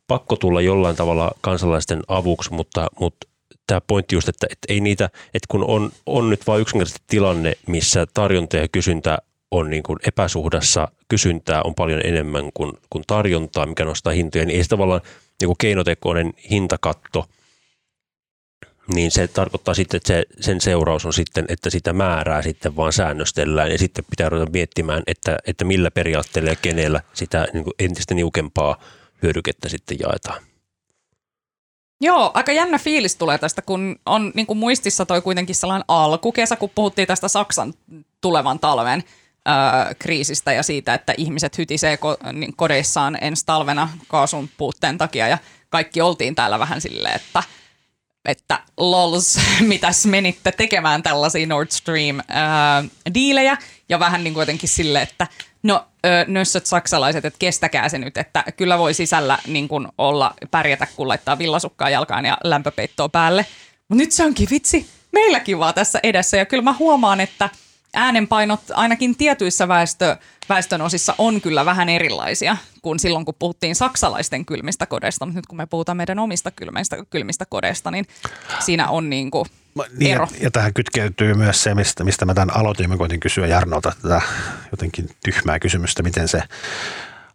pakko tulla jollain tavalla kansalaisten avuksi, mutta, mutta tämä pointti just, että, että ei niitä, että kun on, on nyt vain yksinkertaisesti tilanne, missä tarjonta ja kysyntä on niin kuin epäsuhdassa, kysyntää on paljon enemmän kuin, kuin tarjontaa, mikä nostaa hintoja, niin ei se tavallaan niin kuin keinotekoinen hintakatto, niin se tarkoittaa sitten, että se, sen seuraus on sitten, että sitä määrää sitten vaan säännöstellään ja sitten pitää ruveta miettimään, että, että millä periaatteella ja kenellä sitä niin kuin entistä niukempaa hyödykettä sitten jaetaan. Joo, aika jännä fiilis tulee tästä, kun on niin kuin muistissa toi kuitenkin sellainen alkukesä, kun puhuttiin tästä Saksan tulevan talven kriisistä ja siitä, että ihmiset hytisee niin kodeissaan ensi talvena kaasun puutteen takia. Ja kaikki oltiin täällä vähän silleen, että että lols, mitäs menitte tekemään tällaisia Nord Stream-diilejä ja vähän niin kuin jotenkin silleen, että no nössöt saksalaiset, että kestäkää se nyt, että kyllä voi sisällä niin kuin olla pärjätä, kun laittaa villasukkaa jalkaan ja lämpöpeittoa päälle. Mutta nyt se onkin vitsi, meilläkin vaan tässä edessä. Ja kyllä mä huomaan, että – äänenpainot ainakin tietyissä väestö, väestön osissa on kyllä vähän erilaisia kuin silloin, kun puhuttiin saksalaisten kylmistä kodeista, mutta nyt kun me puhutaan meidän omista kylmistä, kylmistä kodeista, niin siinä on niin kuin niin, ero. Ja, ja tähän kytkeytyy myös se, mistä, mistä mä tämän aloitin. Mä koitin kysyä Jarnolta tätä jotenkin tyhmää kysymystä, miten se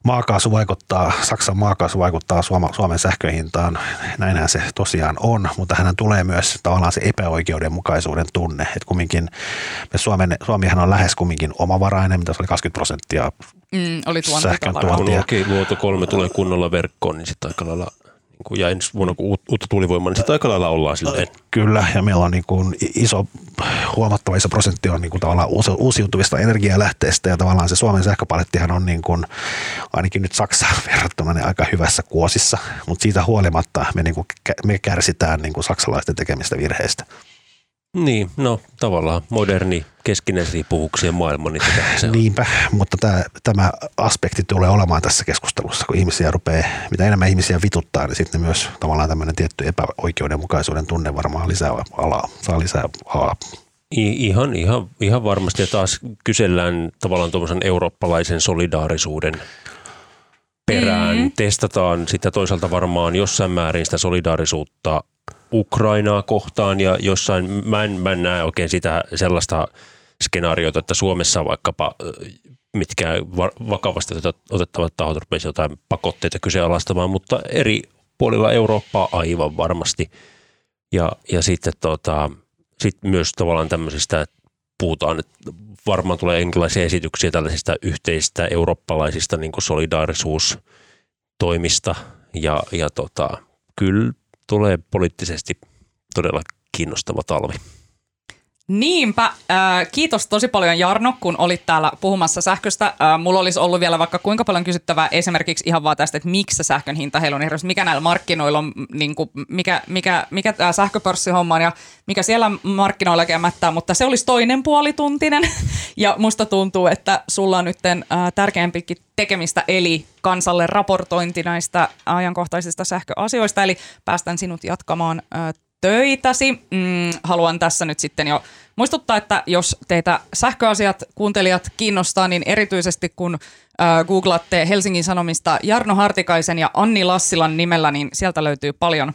maakaasu vaikuttaa, Saksan maakaasu vaikuttaa Suomen sähköhintaan. Näinhän se tosiaan on, mutta hän tulee myös tavallaan se epäoikeudenmukaisuuden tunne, että kumminkin me Suomen, Suomihan on lähes kumminkin omavarainen, mitä se oli 20 prosenttia mm, oli sähkön tuontia. Okei, luoto kolme tulee kunnolla verkkoon, niin sitten aika lailla niin ja ensi vuonna kun uutta tuulivoimaa, niin sitten aika lailla ollaan silleen. Kyllä, ja meillä on niin kuin iso, huomattava iso prosentti on niin kuin tavallaan uusiutuvista energialähteistä, ja tavallaan se Suomen sähköpalettihan on niin kuin, ainakin nyt Saksaan verrattuna niin aika hyvässä kuosissa, mutta siitä huolimatta me, niin kuin, me kärsitään niin kuin saksalaisten tekemistä virheistä. Niin, no tavallaan moderni keskinäisriippuvuuksien maailma, niin tätä se on. Niinpä, mutta tämä, tämä aspekti tulee olemaan tässä keskustelussa, kun ihmisiä rupeaa, mitä enemmän ihmisiä vituttaa, niin sitten myös tavallaan tämmöinen tietty epäoikeudenmukaisuuden tunne varmaan lisää alaa, saa lisää alaa. I- Ihan, ihan, ihan varmasti. Ja taas kysellään tavallaan tuommoisen eurooppalaisen solidaarisuuden perään. Mm. Testataan sitä toisaalta varmaan jossain määrin sitä solidaarisuutta Ukrainaa kohtaan ja jossain, mä en, mä en näe oikein sitä sellaista skenaariota, että Suomessa vaikkapa mitkä va- vakavasti otet- otettavat tahot rupeisivat jotain pakotteita kyseenalaistamaan, mutta eri puolilla Eurooppaa aivan varmasti. Ja, ja sitten tota, sit myös tavallaan tämmöisistä, että puhutaan, että varmaan tulee jonkinlaisia esityksiä tällaisista yhteisistä eurooppalaisista niin solidaarisuustoimista ja, ja tota, kyllä tulee poliittisesti todella kiinnostava talvi. Niinpä. Äh, kiitos tosi paljon Jarno, kun olit täällä puhumassa sähköstä. Äh, mulla olisi ollut vielä vaikka kuinka paljon kysyttävää esimerkiksi ihan vaan tästä, että miksi sähkön hinta heiluu niin hirveästi, mikä näillä markkinoilla on, niin kuin, mikä, mikä, mikä tämä sähköpörssihomma on ja mikä siellä markkinoilla oikein mättää, mutta se olisi toinen puolituntinen. ja musta tuntuu, että sulla on nyt äh, tärkeämpikin tekemistä, eli kansalle raportointi näistä ajankohtaisista sähköasioista, eli päästän sinut jatkamaan äh, töitäsi. Mm, haluan tässä nyt sitten jo muistuttaa, että jos teitä sähköasiat kuuntelijat kiinnostaa, niin erityisesti kun äh, googlaatte Helsingin Sanomista Jarno Hartikaisen ja Anni Lassilan nimellä, niin sieltä löytyy paljon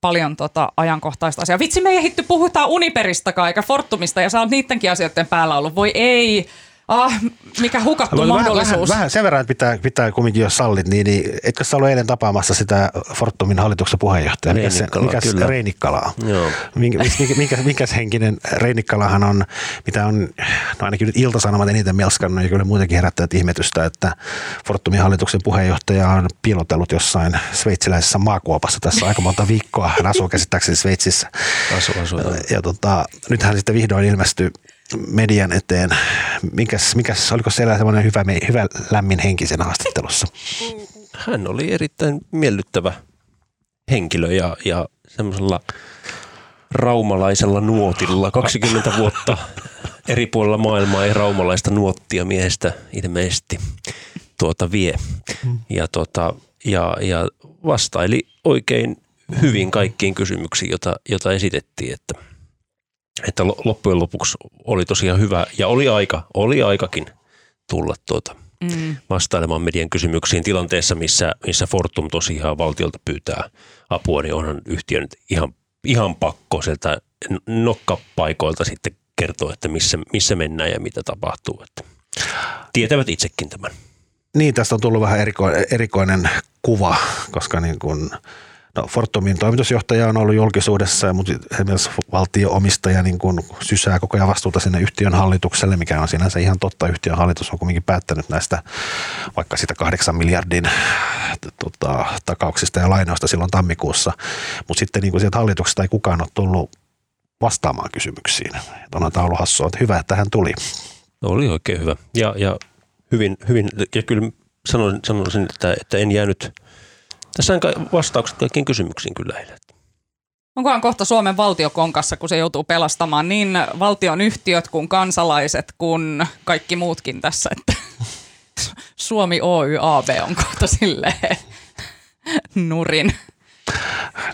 paljon tota ajankohtaista asiaa. Vitsi, me ei ehditty puhutaan Uniperistakaan eikä Fortumista, ja sä oot niidenkin asioiden päällä ollut. Voi ei, Ah, mikä hukattu Vähän, mahdollisuus. vähän, vähän sen verran, että pitää, pitää kumminkin, jos sallit, niin, niin etkö sä ollut eilen tapaamassa sitä Fortumin hallituksen puheenjohtajaa? Mikäs, se- Reinikkalaa, mikäs kyllä. Reinikkalaa? Joo. Minkä, mikä, mikä, mikäs henkinen Reinikkalahan on, mitä on, no ainakin nyt Iltasanomat eniten melskannut ja kyllä muutenkin herättänyt ihmetystä, että Fortumin hallituksen puheenjohtaja on piilotellut jossain sveitsiläisessä maakuopassa tässä aika monta viikkoa. Hän asuu käsittääkseni Sveitsissä. Asu, asu, joo. Ja tota, nyt hän sitten vihdoin ilmestyi median eteen. Mikäs, mikäs, oliko siellä semmoinen hyvä, hyvä lämmin henki sen haastattelussa? Hän oli erittäin miellyttävä henkilö ja, ja semmoisella raumalaisella nuotilla. 20 vuotta eri puolilla maailmaa ei raumalaista nuottia miehestä ilmeisesti tuota vie. Ja, tuota, ja, ja vastaili oikein hyvin kaikkiin kysymyksiin, jota, jota esitettiin, että, että lo- loppujen lopuksi oli tosiaan hyvä ja oli aika, oli aikakin tulla tuota Mm. vastailemaan median kysymyksiin tilanteessa, missä, missä Fortum tosiaan valtiolta pyytää apua, niin onhan yhtiön ihan, ihan pakko sieltä nokkapaikoilta sitten kertoa, että missä, missä mennään ja mitä tapahtuu. Että tietävät itsekin tämän. Niin, tästä on tullut vähän eriko, erikoinen kuva, koska niin kuin, no Fortumin toimitusjohtaja on ollut julkisuudessa, mutta myös valtio-omistaja niin kuin sysää koko ajan vastuuta sinne yhtiön hallitukselle, mikä on sinänsä ihan totta. Yhtiön hallitus on kuitenkin päättänyt näistä vaikka sitä kahdeksan miljardin tota, takauksista ja lainoista silloin tammikuussa, mutta sitten niin kuin sieltä hallituksesta ei kukaan ole tullut vastaamaan kysymyksiin. Et onhan tämä ollut hassua, että hyvä, että hän tuli. Oli oikein hyvä. Ja, ja hyvin, hyvin, ja kyllä sanoisin, sanoisin että, että en jäänyt, tässä on vastaukset kaikkiin kysymyksiin kyllä eilen. Onkohan kohta Suomen valtio konkassa, kun se joutuu pelastamaan niin valtion yhtiöt kuin kansalaiset kuin kaikki muutkin tässä, että Suomi Oy AB on kohta silleen nurin.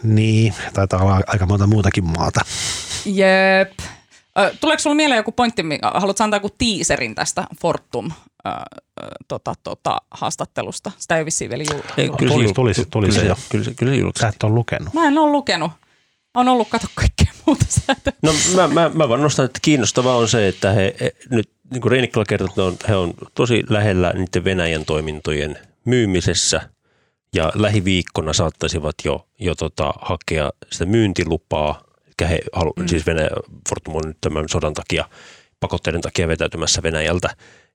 Niin, taitaa olla aika monta muutakin maata. Jep. Tuleeko sinulla mieleen joku pointti, haluatko antaa joku teaserin tästä Fortum tota, tota, haastattelusta? Sitä ei vissiin vielä jul- Ei, Tulisi- se jul- tulisi- tulisi kyllä, jo. Kyllä, se- kyllä se Sä julkaistiin. et ole lukenut. Mä en ole lukenut. On ollut kato kaikkea muuta säätöä. No mä, mä, mä vaan nostan, että kiinnostavaa on se, että he, he nyt, niin kuin Reinikkala kertoi, että on, he on tosi lähellä niiden Venäjän toimintojen myymisessä ja lähiviikkona saattaisivat jo, jo tota, hakea sitä myyntilupaa. Eli he halu, mm. siis Venäjä, Fortum on nyt tämän sodan takia, pakotteiden takia vetäytymässä Venäjältä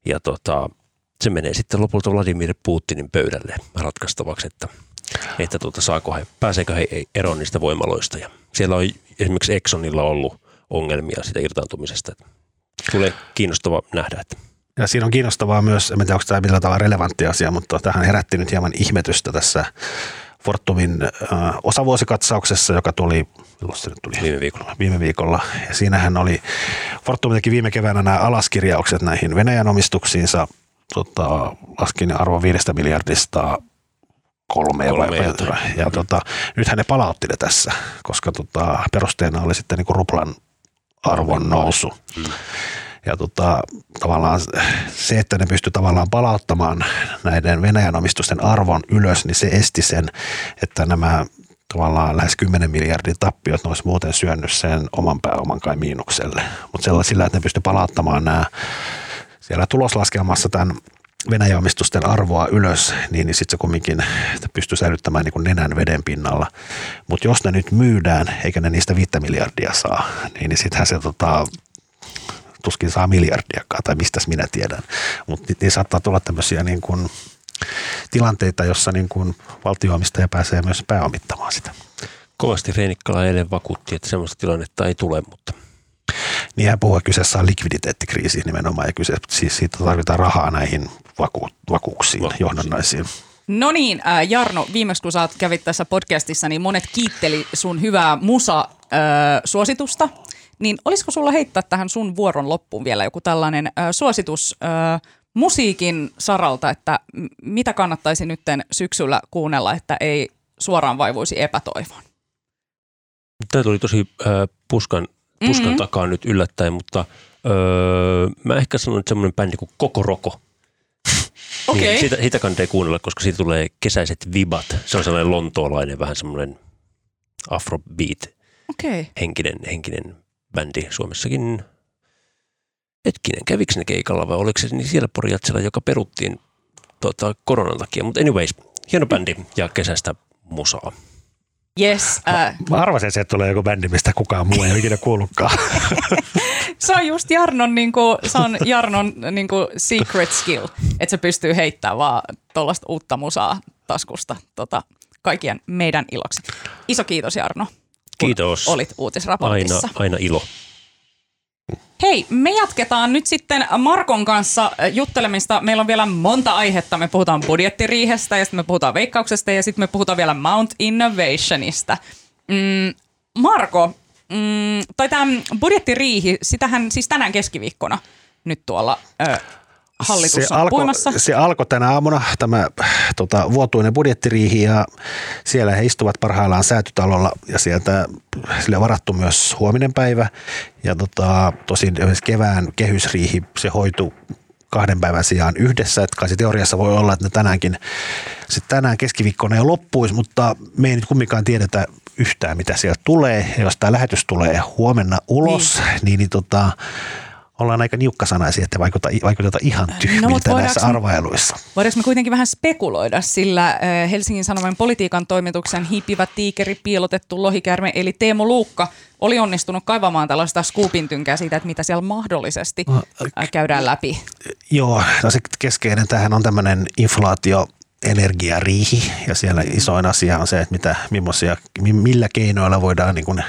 ja tota, se menee sitten lopulta Vladimir Putinin pöydälle ratkaistavaksi, että, että tuota, saako he, pääseekö he eroon niistä voimaloista. Ja siellä on esimerkiksi Exxonilla ollut ongelmia sitä irtaantumisesta. Tulee kiinnostava nähdä, että Ja siinä on kiinnostavaa myös, en tiedä onko tämä millä tavalla relevantti asia, mutta tähän herätti nyt hieman ihmetystä tässä Fortumin osavuosikatsauksessa, joka tuli, se nyt tuli? Viime viikolla. Viime viikolla. Ja siinähän oli, Fortum teki viime keväänä nämä alaskirjaukset näihin Venäjän omistuksiinsa, tota, laskin arvo 5 miljardista kolme, Kolme vai, jotain. ja tota, nythän ne palautti ne tässä, koska tota, perusteena oli sitten niin ruplan arvon nousu. Ja tota, tavallaan se, että ne pystyi tavallaan palauttamaan näiden Venäjän omistusten arvon ylös, niin se esti sen, että nämä tavallaan lähes 10 miljardin tappiot ne olisi muuten syönyt sen oman pääoman kai miinukselle. Mutta sellaisilla, että ne pystyi palauttamaan nämä siellä tuloslaskelmassa tämän Venäjän omistusten arvoa ylös, niin, niin sitten se kumminkin pystyy säilyttämään niin kuin nenän veden pinnalla. Mutta jos ne nyt myydään, eikä ne niistä viittä miljardia saa, niin, niin sittenhän se tota, tuskin saa miljardiakaan, tai mistäs minä tiedän. Mutta niin saattaa tulla tämmöisiä niin kuin tilanteita, jossa niin kuin valtionomistaja pääsee myös pääomittamaan sitä. Kovasti Reinikkala eilen vakuutti, että sellaista tilannetta ei tule, mutta Niin hän puhuu, että kyseessä on likviditeettikriisi nimenomaan, ja kyse, siis siitä tarvitaan rahaa näihin vaku, vakuuksiin, Vakuuksiin. johdannaisiin. No niin, äh, Jarno, viimeksi kun sä kävit tässä podcastissa, niin monet kiitteli sun hyvää musa-suositusta. Niin olisiko sulla heittää tähän sun vuoron loppuun vielä joku tällainen äh, suositus äh, musiikin saralta, että mitä kannattaisi nytten syksyllä kuunnella, että ei suoraan vaivuisi epätoivoon? Tämä tuli tosi äh, puskan, puskan Mhm. takaa nyt yllättäen, mutta öö, mä ehkä sanon, että semmoinen bändi kuin Koko Roko. Okei. Niin, sitä, sitä kannattaa kuunnella, koska siitä tulee kesäiset vibat. Se on sellainen lontoolainen, vähän semmoinen afrobeat Okei. henkinen, henkinen bändi Suomessakin. Hetkinen, kävikö ne keikalla vai oliko se niin siellä Porjatsella, joka peruttiin tota, koronan takia. Mutta anyways, hieno bändi ja kesästä musaa. Yes, äh, Mä arvasin, että tulee joku bändi, mistä kukaan muu ei ole ikinä kuullutkaan. se on just Jarnon, niinku, se on Jarnon niinku secret skill, että se pystyy heittämään vaan tuollaista uutta musaa taskusta tota, kaikkien meidän iloksi. Iso kiitos Jarno, Kiitos. olit uutisraportissa. Aina, aina ilo. Hei, me jatketaan nyt sitten Markon kanssa äh, juttelemista. Meillä on vielä monta aihetta. Me puhutaan budjettiriihestä ja sitten me puhutaan veikkauksesta ja sitten me puhutaan vielä Mount Innovationista. Mm, Marko, mm, tai tämä budjettiriihi, sitähän siis tänään keskiviikkona nyt tuolla ö, hallitus se on alkoi, puimassa. se alkoi tänä aamuna tämä tota, vuotuinen budjettiriihi ja siellä he istuvat parhaillaan säätytalolla ja sieltä sille on varattu myös huominen päivä ja tota, tosin kevään kehysriihi se hoituu kahden päivän sijaan yhdessä, että kai se teoriassa voi olla, että ne tänäänkin, se tänään keskiviikkona jo loppuisi, mutta me ei nyt kumminkaan tiedetä yhtään, mitä sieltä tulee. Ja jos tämä lähetys tulee huomenna ulos, niin, niin, niin tota, ollaan aika niukkasanaisia, että vaikuta, vaikuteta ihan tyhmiltä No, no, mutta näissä arvailuissa. Voidaanko me kuitenkin vähän spekuloida, sillä äh, Helsingin Sanomen politiikan toimituksen hiipivä tiikeri, piilotettu lohikärme eli Teemu Luukka oli onnistunut kaivamaan tällaista scoopintynkää siitä, että mitä siellä mahdollisesti äh, käydään läpi. Joo, no se keskeinen tähän on tämmöinen inflaatio energiariihi. Ja siellä isoin asia on se, että mitä, millä keinoilla voidaan niin kuin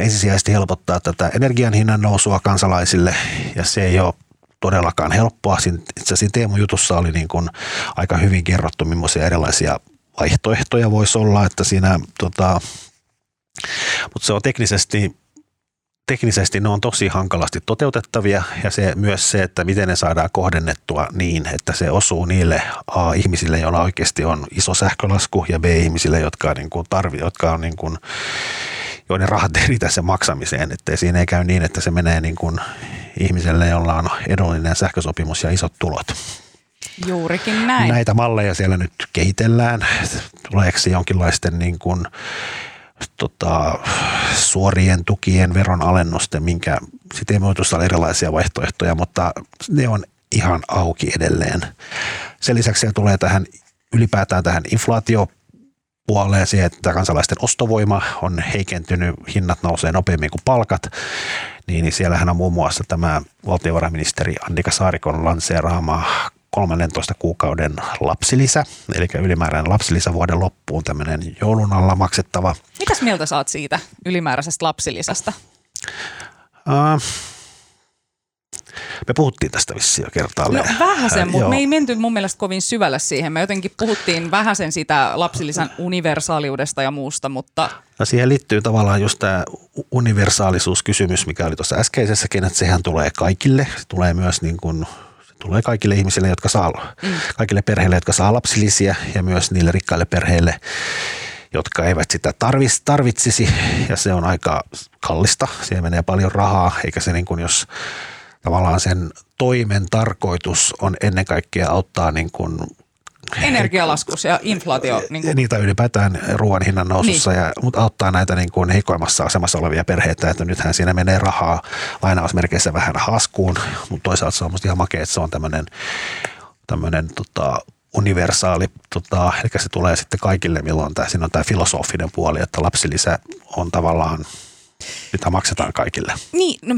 ensisijaisesti helpottaa tätä energian hinnan nousua kansalaisille. Ja se ei ole todellakaan helppoa. Itse asiassa siinä Teemu jutussa oli niin kuin aika hyvin kerrottu, millaisia erilaisia vaihtoehtoja voisi olla, että siinä tota, mutta se on teknisesti teknisesti ne on tosi hankalasti toteutettavia ja se myös se, että miten ne saadaan kohdennettua niin, että se osuu niille A, ihmisille, joilla oikeasti on iso sähkölasku ja B, ihmisille, jotka, niin kuin tarvi, jotka on niin kuin, joiden rahat ei riitä sen maksamiseen. Että siinä ei käy niin, että se menee niin kuin ihmiselle, jolla on edullinen sähkösopimus ja isot tulot. Juurikin näin. Näitä malleja siellä nyt kehitellään. Tuleeko se jonkinlaisten niin kuin, tota, suorien tukien veronalennusten, minkä sitten ei muodossa ole erilaisia vaihtoehtoja, mutta ne on ihan auki edelleen. Sen lisäksi siellä tulee tähän ylipäätään tähän inflaatio puoleen siihen, että kansalaisten ostovoima on heikentynyt, hinnat nousee nopeammin kuin palkat, niin, niin siellähän on muun muassa tämä valtiovarainministeri Annika Saarikon lanseeraama 13 kuukauden lapsilisä, eli ylimääräinen lapsilisä vuoden loppuun, tämmöinen joulun alla maksettava. Mitäs mieltä saat siitä ylimääräisestä lapsilisästä? Uh, Me puhuttiin tästä vissiin jo kertaalleen. No vähäsen, mutta Joo. me ei menty mun mielestä kovin syvälle siihen. Me jotenkin puhuttiin vähäsen sitä lapsilisän universaaliudesta ja muusta, mutta No siihen liittyy tavallaan just tämä universaalisuuskysymys, mikä oli tuossa äskeisessäkin, että sehän tulee kaikille. Se tulee myös niin kuin, tulee kaikille ihmisille, jotka saa, mm. kaikille perheille, jotka saa lapsilisiä ja myös niille rikkaille perheille, jotka eivät sitä tarvis, tarvitsisi ja se on aika kallista. Siihen menee paljon rahaa, eikä se niin kuin jos tavallaan sen toimen tarkoitus on ennen kaikkea auttaa niin kuin energialaskus ja inflaatio. Niin kuin, niitä ylipäätään ruoan hinnan nousussa, niin. ja, mutta auttaa näitä niin kuin heikoimmassa asemassa olevia perheitä, että nythän siinä menee rahaa lainausmerkeissä vähän haskuun, mutta toisaalta se on musta ihan makea, että se on tämmöinen tämmöinen tota, universaali, tota, eli se tulee sitten kaikille, milloin tämä, siinä on tämä filosofinen puoli, että lapsilisä on tavallaan mitä maksetaan kaikille. Niin, no,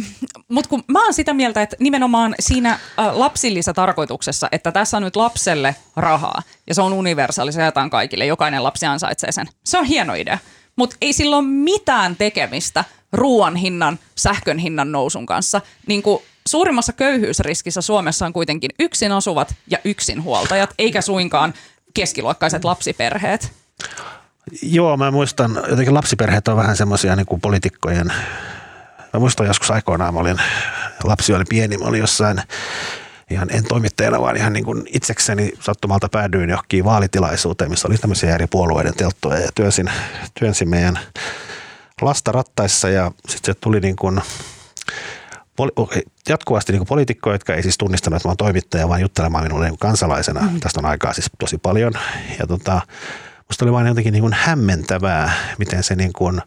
mutta kun mä oon sitä mieltä, että nimenomaan siinä äh, lapsilisätarkoituksessa, että tässä on nyt lapselle rahaa ja se on universaali, se jaetaan kaikille, jokainen lapsi ansaitsee sen. Se on hieno idea, mutta ei sillä ole mitään tekemistä ruoan hinnan, sähkön hinnan nousun kanssa. Niin kuin suurimmassa köyhyysriskissä Suomessa on kuitenkin yksin asuvat ja yksinhuoltajat, eikä suinkaan keskiluokkaiset lapsiperheet. Joo, mä muistan, jotenkin lapsiperheet on vähän semmoisia niin kuin poliitikkojen, mä muistan joskus aikoinaan, mä olin, lapsi oli pieni, mä olin jossain ihan en toimittajana, vaan ihan niin kuin itsekseni sattumalta päädyin johonkin vaalitilaisuuteen, missä oli tämmöisiä eri puolueiden telttoja ja työnsin, työnsin meidän lasta rattaissa ja sitten se tuli niin kuin poli- jatkuvasti niin poliitikkoja, jotka ei siis tunnistanut, että mä oon toimittaja, vaan juttelemaan minulle niin kansalaisena. Mm. Tästä on aikaa siis tosi paljon. Ja tota, musta oli vain jotenkin niin kuin hämmentävää, miten se niin kuin,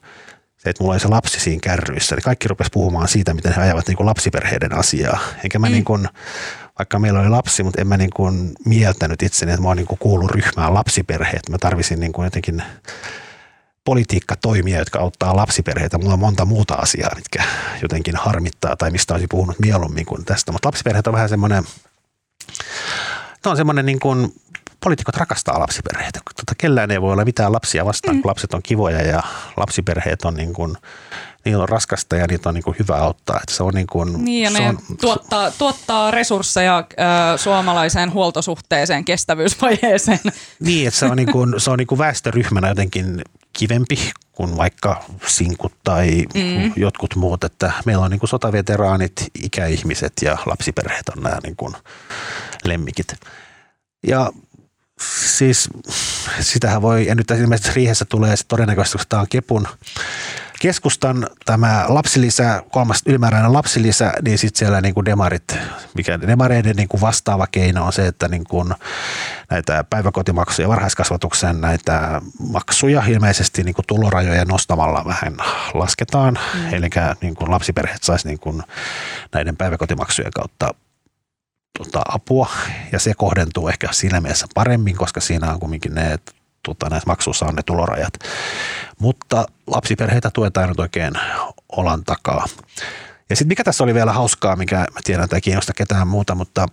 se, että mulla oli se lapsi siinä kärryissä, niin kaikki rupesi puhumaan siitä, miten he ajavat niin kuin lapsiperheiden asiaa. Enkä mä mm. niin kuin, vaikka meillä oli lapsi, mutta en mä niin kuin mieltänyt itseni, että mä oon niin kuin kuullut ryhmään lapsiperheet. Mä tarvisin niin kuin jotenkin politiikkatoimia, jotka auttaa lapsiperheitä. Mulla on monta muuta asiaa, mitkä jotenkin harmittaa tai mistä olisi puhunut mieluummin kuin tästä. Mutta lapsiperheet on vähän semmoinen, tämä on semmoinen niin kuin, poliitikot rakastaa lapsiperheitä. Tota, kellään ei voi olla mitään lapsia vastaan, mm. kun lapset on kivoja ja lapsiperheet on niin kuin, niillä on raskasta ja niitä on niin kuin hyvä auttaa. Että se on niin kuin, Niin ja se ne on, tuottaa, tuottaa resursseja äh, suomalaiseen huoltosuhteeseen, kestävyysvajeeseen. Niin, että se on, niin kuin, se on niin kuin väestöryhmänä jotenkin kivempi kuin vaikka sinkut tai mm. jotkut muut, että meillä on niin kuin sotaveteraanit, ikäihmiset ja lapsiperheet on nämä niin kuin lemmikit. Ja siis sitähän voi, ja nyt ilmeisesti riihessä tulee sit todennäköisesti, koska tämä on Kepun keskustan tämä lapsilisä, kolmas ylimääräinen lapsilisä, niin sitten siellä niin kuin demarit, mikä demareiden niin kuin vastaava keino on se, että niin kuin näitä päiväkotimaksuja, varhaiskasvatuksen näitä maksuja ilmeisesti niin kuin tulorajoja nostamalla vähän lasketaan. Mm. Eli niin kuin lapsiperheet saisi niin kuin näiden päiväkotimaksujen kautta tota, apua ja se kohdentuu ehkä siinä mielessä paremmin, koska siinä on kumminkin ne, tota, näissä maksuissa on ne tulorajat. Mutta lapsiperheitä tuetaan nyt oikein olan takaa. Ja sitten mikä tässä oli vielä hauskaa, mikä mä tiedän, että ei kiinnosta ketään muuta, mutta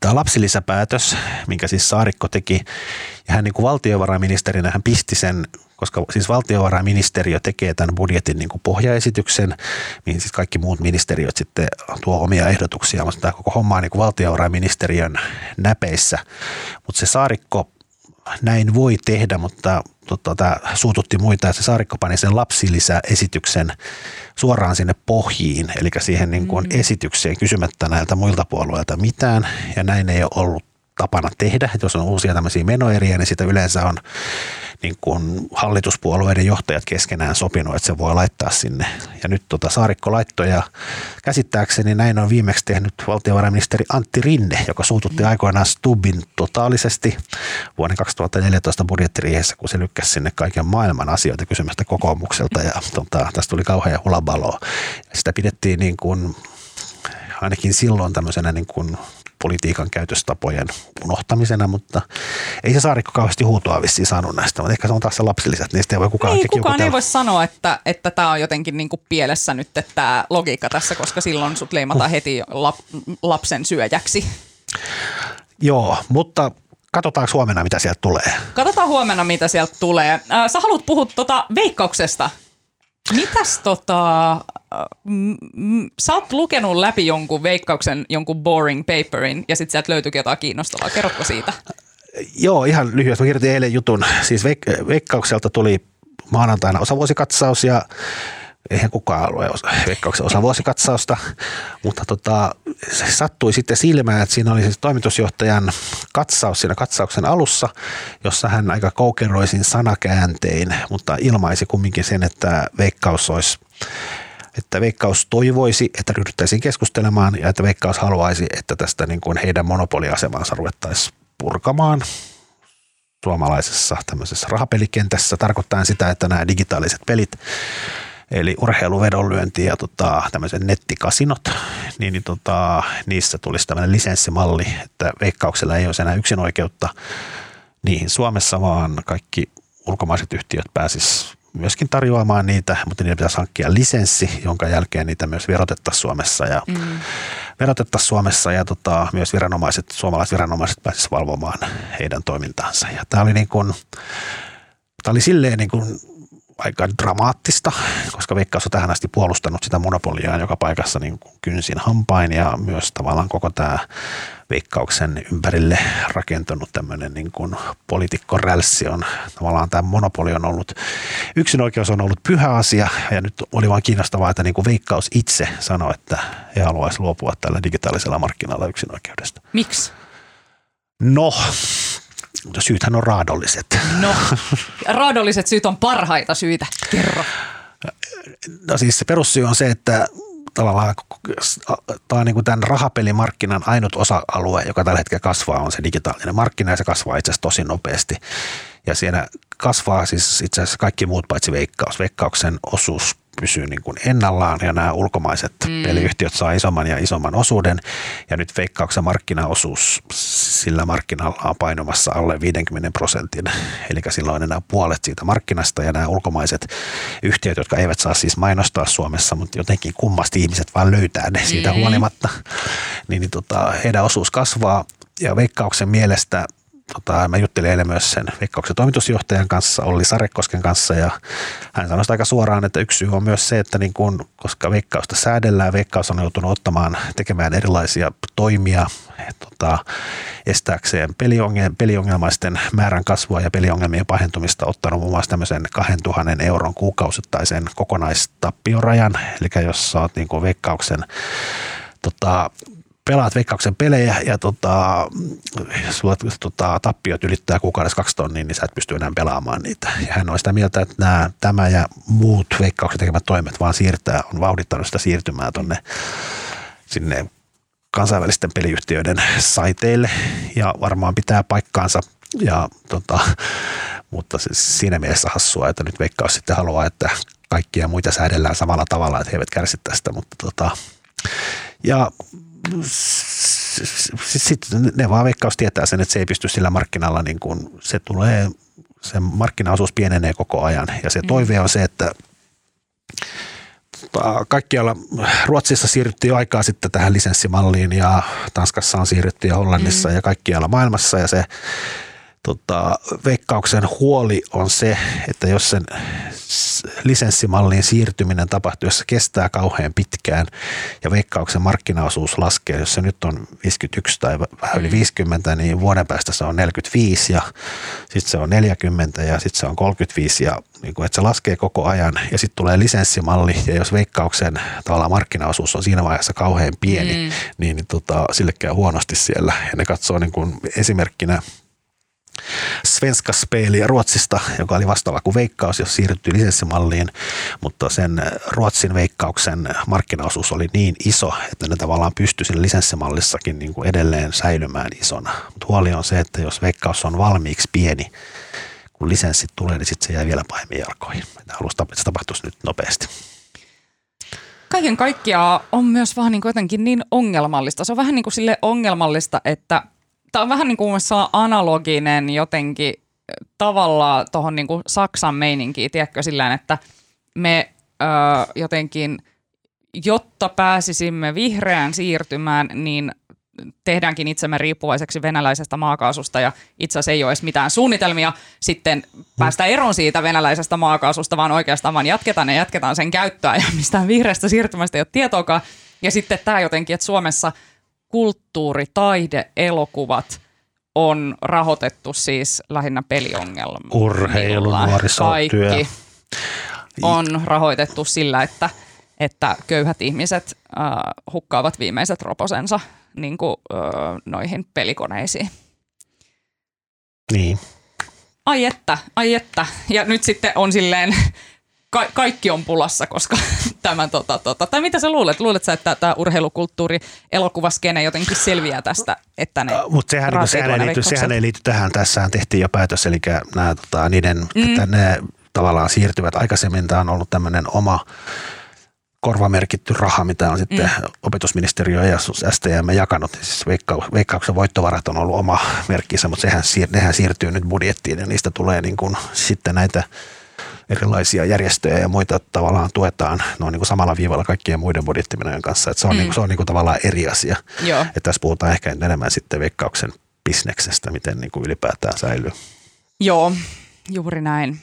tämä lapsilisäpäätös, minkä siis Saarikko teki, ja hän niin kuin valtiovarainministerinä hän pisti sen, koska siis valtiovarainministeriö tekee tämän budjetin niin kuin pohjaesityksen, mihin siis kaikki muut ministeriöt sitten tuo omia ehdotuksia, mutta tämä koko homma on niin kuin valtiovarainministeriön näpeissä. Mutta se Saarikko näin voi tehdä, mutta tota, tämä suututti muita, että se Saarikko pani sen lapsilisäesityksen suoraan sinne pohjiin, eli siihen niin kuin mm. esitykseen kysymättä näiltä muilta puolueilta mitään, ja näin ei ole ollut tapana tehdä, jos on uusia tämmöisiä menoeriä, niin sitä yleensä on niin kuin hallituspuolueiden johtajat keskenään sopinut, että se voi laittaa sinne. Ja nyt tota Saarikko laittoi ja käsittääkseni näin on viimeksi tehnyt valtiovarainministeri Antti Rinne, joka suututti aikoinaan Stubbin totaalisesti vuoden 2014 budjettiriihessä, kun se lykkäsi sinne kaiken maailman asioita kysymästä kokoomukselta ja tota, tästä tuli kauhean hulabaloa. Sitä pidettiin niin kuin, ainakin silloin tämmöisenä niin kuin politiikan käytöstapojen unohtamisena, mutta ei se Saarikko kauheasti huutoa vissiin saanut näistä, mutta ehkä se on taas se lapsilliset, niistä ei voi kukaan Ei, kukaan ei voi sanoa, että, että tämä on jotenkin niin kuin pielessä nyt tämä logiikka tässä, koska silloin sut leimataan heti lap, lapsen syöjäksi. Joo, mutta katsotaanko huomenna, mitä sieltä tulee. Katsotaan huomenna, mitä sieltä tulee. Äh, sä haluat puhua tuota veikkauksesta. Mitäs tota, m- m- sä oot lukenut läpi jonkun veikkauksen, jonkun boring paperin ja sitten sieltä löytyykin jotain kiinnostavaa. Kerrotko siitä? Joo, ihan lyhyesti. Mä kirjoitin eilen jutun. Siis veik- veikkaukselta tuli maanantaina osavuosikatsaus ja eihän kukaan osa, veikkauksen osavuosikatsausta, mutta tota, se sattui sitten silmään, että siinä oli siis toimitusjohtajan katsaus siinä katsauksen alussa, jossa hän aika koukeroisin sanakääntein, mutta ilmaisi kumminkin sen, että veikkaus olisi että Veikkaus toivoisi, että ryhdyttäisiin keskustelemaan ja että Veikkaus haluaisi, että tästä niin kuin heidän monopoliasemansa ruvettaisiin purkamaan suomalaisessa tämmöisessä rahapelikentässä, tarkoittaa sitä, että nämä digitaaliset pelit, eli urheiluvedonlyönti ja tota, tämmöiset nettikasinot, niin, niin tota, niissä tulisi tämmöinen lisenssimalli, että veikkauksella ei olisi enää yksin oikeutta niihin Suomessa, vaan kaikki ulkomaiset yhtiöt pääsis myöskin tarjoamaan niitä, mutta niitä pitäisi hankkia lisenssi, jonka jälkeen niitä myös verotettaisiin Suomessa ja mm. verotettaisiin Suomessa ja tota, myös viranomaiset, suomalaiset viranomaiset pääsisivät valvomaan heidän toimintaansa. Ja tämä oli niin kuin, tämä oli silleen niin kuin aika dramaattista, koska Veikkaus on tähän asti puolustanut sitä monopoliaa joka paikassa niin kuin kynsin hampain ja myös tavallaan koko tämä Veikkauksen ympärille rakentunut tämmöinen niin kuin poliitikkorälssi on tavallaan tämä monopoli on ollut, yksinoikeus on ollut pyhä asia ja nyt oli vain kiinnostavaa, että niin kuin Veikkaus itse sanoi, että he haluaisi luopua tällä digitaalisella markkinalla yksinoikeudesta. Miksi? No, syythän on raadolliset. No, raadolliset syyt on parhaita syitä. Kerro. No siis se perussyy on se, että tavallaan tämä on niin kuin tämän rahapelimarkkinan ainut osa-alue, joka tällä hetkellä kasvaa, on se digitaalinen markkina ja se kasvaa itse asiassa tosi nopeasti. Ja siinä kasvaa siis itse asiassa kaikki muut paitsi veikkaus. Veikkauksen osuus pysyy niin kuin ennallaan ja nämä ulkomaiset mm. peliyhtiöt saa isomman ja isomman osuuden. Ja nyt veikkauksen markkinaosuus sillä markkinalla on painumassa alle 50 prosentin. Eli silloin enää puolet siitä markkinasta ja nämä ulkomaiset yhtiöt, jotka eivät saa siis mainostaa Suomessa, mutta jotenkin kummasti ihmiset vaan löytää ne siitä mm. huolimatta, niin, niin tota, heidän osuus kasvaa ja veikkauksen mielestä tota, mä juttelin eilen myös sen Veikkauksen toimitusjohtajan kanssa, Olli Sarekosken kanssa, ja hän sanoi aika suoraan, että yksi syy on myös se, että niin kun, koska Veikkausta säädellään, Veikkaus on joutunut ottamaan, tekemään erilaisia toimia tota, estääkseen peliongel, peliongelmaisten määrän kasvua ja peliongelmien pahentumista, ottanut muun muassa tämmöisen 2000 euron kuukausittaisen kokonaistappiorajan, eli jos sä oot niin Veikkauksen tota, pelaat veikkauksen pelejä ja tota, sulla tota, tappiot ylittää kuukaudessa kaksi tonnia, niin sä et pysty enää pelaamaan niitä. Ja hän on sitä mieltä, että nämä, tämä ja muut veikkauksen tekemät toimet vaan siirtää, on vauhdittanut sitä siirtymää tonne sinne kansainvälisten peliyhtiöiden saiteille ja varmaan pitää paikkaansa. Ja, tota, mutta siis siinä mielessä hassua, että nyt veikkaus sitten haluaa, että kaikkia muita säädellään samalla tavalla, että he eivät kärsi tästä, mutta tota, ja sitten ne vaan veikkaus tietää sen, että se ei pysty sillä markkinalla, niin kuin, se tulee, se markkinaosuus pienenee koko ajan ja se mm. toive on se, että tota, kaikkialla Ruotsissa siirryttiin jo aikaa sitten tähän lisenssimalliin ja Tanskassa on siirrytty ja Hollannissa mm. ja kaikkialla maailmassa ja se tota, veikkauksen huoli on se, että jos sen lisenssimalliin siirtyminen tapahtuu, jos se kestää kauhean pitkään ja veikkauksen markkinaosuus laskee, jos se nyt on 51 tai vähän yli 50, mm. niin vuoden päästä se on 45 ja sitten se on 40 ja sitten se on 35 ja niin kuin, että se laskee koko ajan ja sitten tulee lisenssimalli ja jos veikkauksen tavallaan markkinaosuus on siinä vaiheessa kauhean pieni, mm. niin, niin tota, sille käy huonosti siellä ja ne katsoo niin kuin esimerkkinä – Svenska Speli Ruotsista, joka oli vastaava kuin Veikkaus, jos siirryttiin lisenssimalliin, mutta sen Ruotsin Veikkauksen markkinaosuus oli niin iso, että ne tavallaan pystyi siinä lisenssimallissakin niin kuin edelleen säilymään isona. Mutta huoli on se, että jos Veikkaus on valmiiksi pieni, kun lisenssit tulee, niin sitten se jää vielä pahemmin jalkoihin. Haluaisin, että se tapahtuisi nyt nopeasti kaiken kaikkiaan on myös vähän niin jotenkin niin ongelmallista. Se on vähän niin kuin sille ongelmallista, että tämä on vähän niin kuin analoginen jotenkin tavallaan tuohon niin kuin Saksan meininkiin, tiedätkö, sillä että me ö, jotenkin, jotta pääsisimme vihreään siirtymään, niin tehdäänkin itsemme riippuvaiseksi venäläisestä maakaasusta ja itse asiassa ei ole edes mitään suunnitelmia sitten päästä eroon siitä venäläisestä maakaasusta, vaan oikeastaan vaan jatketaan ja jatketaan sen käyttöä ja mistään vihreästä siirtymästä ei ole tietoakaan. Ja sitten tämä jotenkin, että Suomessa kulttuuri, taide, elokuvat on rahoitettu siis lähinnä peliongelmilla. Urheilu, nuorisotyö. Kaikki on rahoitettu sillä, että, että köyhät ihmiset äh, hukkaavat viimeiset roposensa niin kuin, äh, noihin pelikoneisiin. Niin. Ai että, ai että. Ja nyt sitten on silleen, ka- kaikki on pulassa, koska tämän tota, tota, tai mitä sä luulet? Luulet sä, että tämä urheilukulttuuri, elokuvaskene jotenkin selviää tästä, että ne uh, Mutta sehän, niin, sehän, ei liity, sehän ei liity tähän, tässähän tehtiin jo päätös, eli nämä, tota, niiden, mm. että ne tavallaan siirtyvät. Aikaisemmin tämä on ollut tämmöinen oma korvamerkitty raha, mitä on sitten mm. opetusministeriö ja STM jakanut. Siis veikka, veikkauksen voittovarat on ollut oma merkkinsä, mutta sehän, nehän siirtyy nyt budjettiin ja niistä tulee niin kuin sitten näitä erilaisia järjestöjä ja muita tavallaan tuetaan. Ne on niin kuin samalla viivalla kaikkien muiden budjettimenojen kanssa. Että se on, mm. niin kuin, se on niin kuin tavallaan eri asia. Joo. Että tässä puhutaan ehkä enemmän sitten veikkauksen bisneksestä, miten niin kuin ylipäätään säilyy. Joo, juuri näin.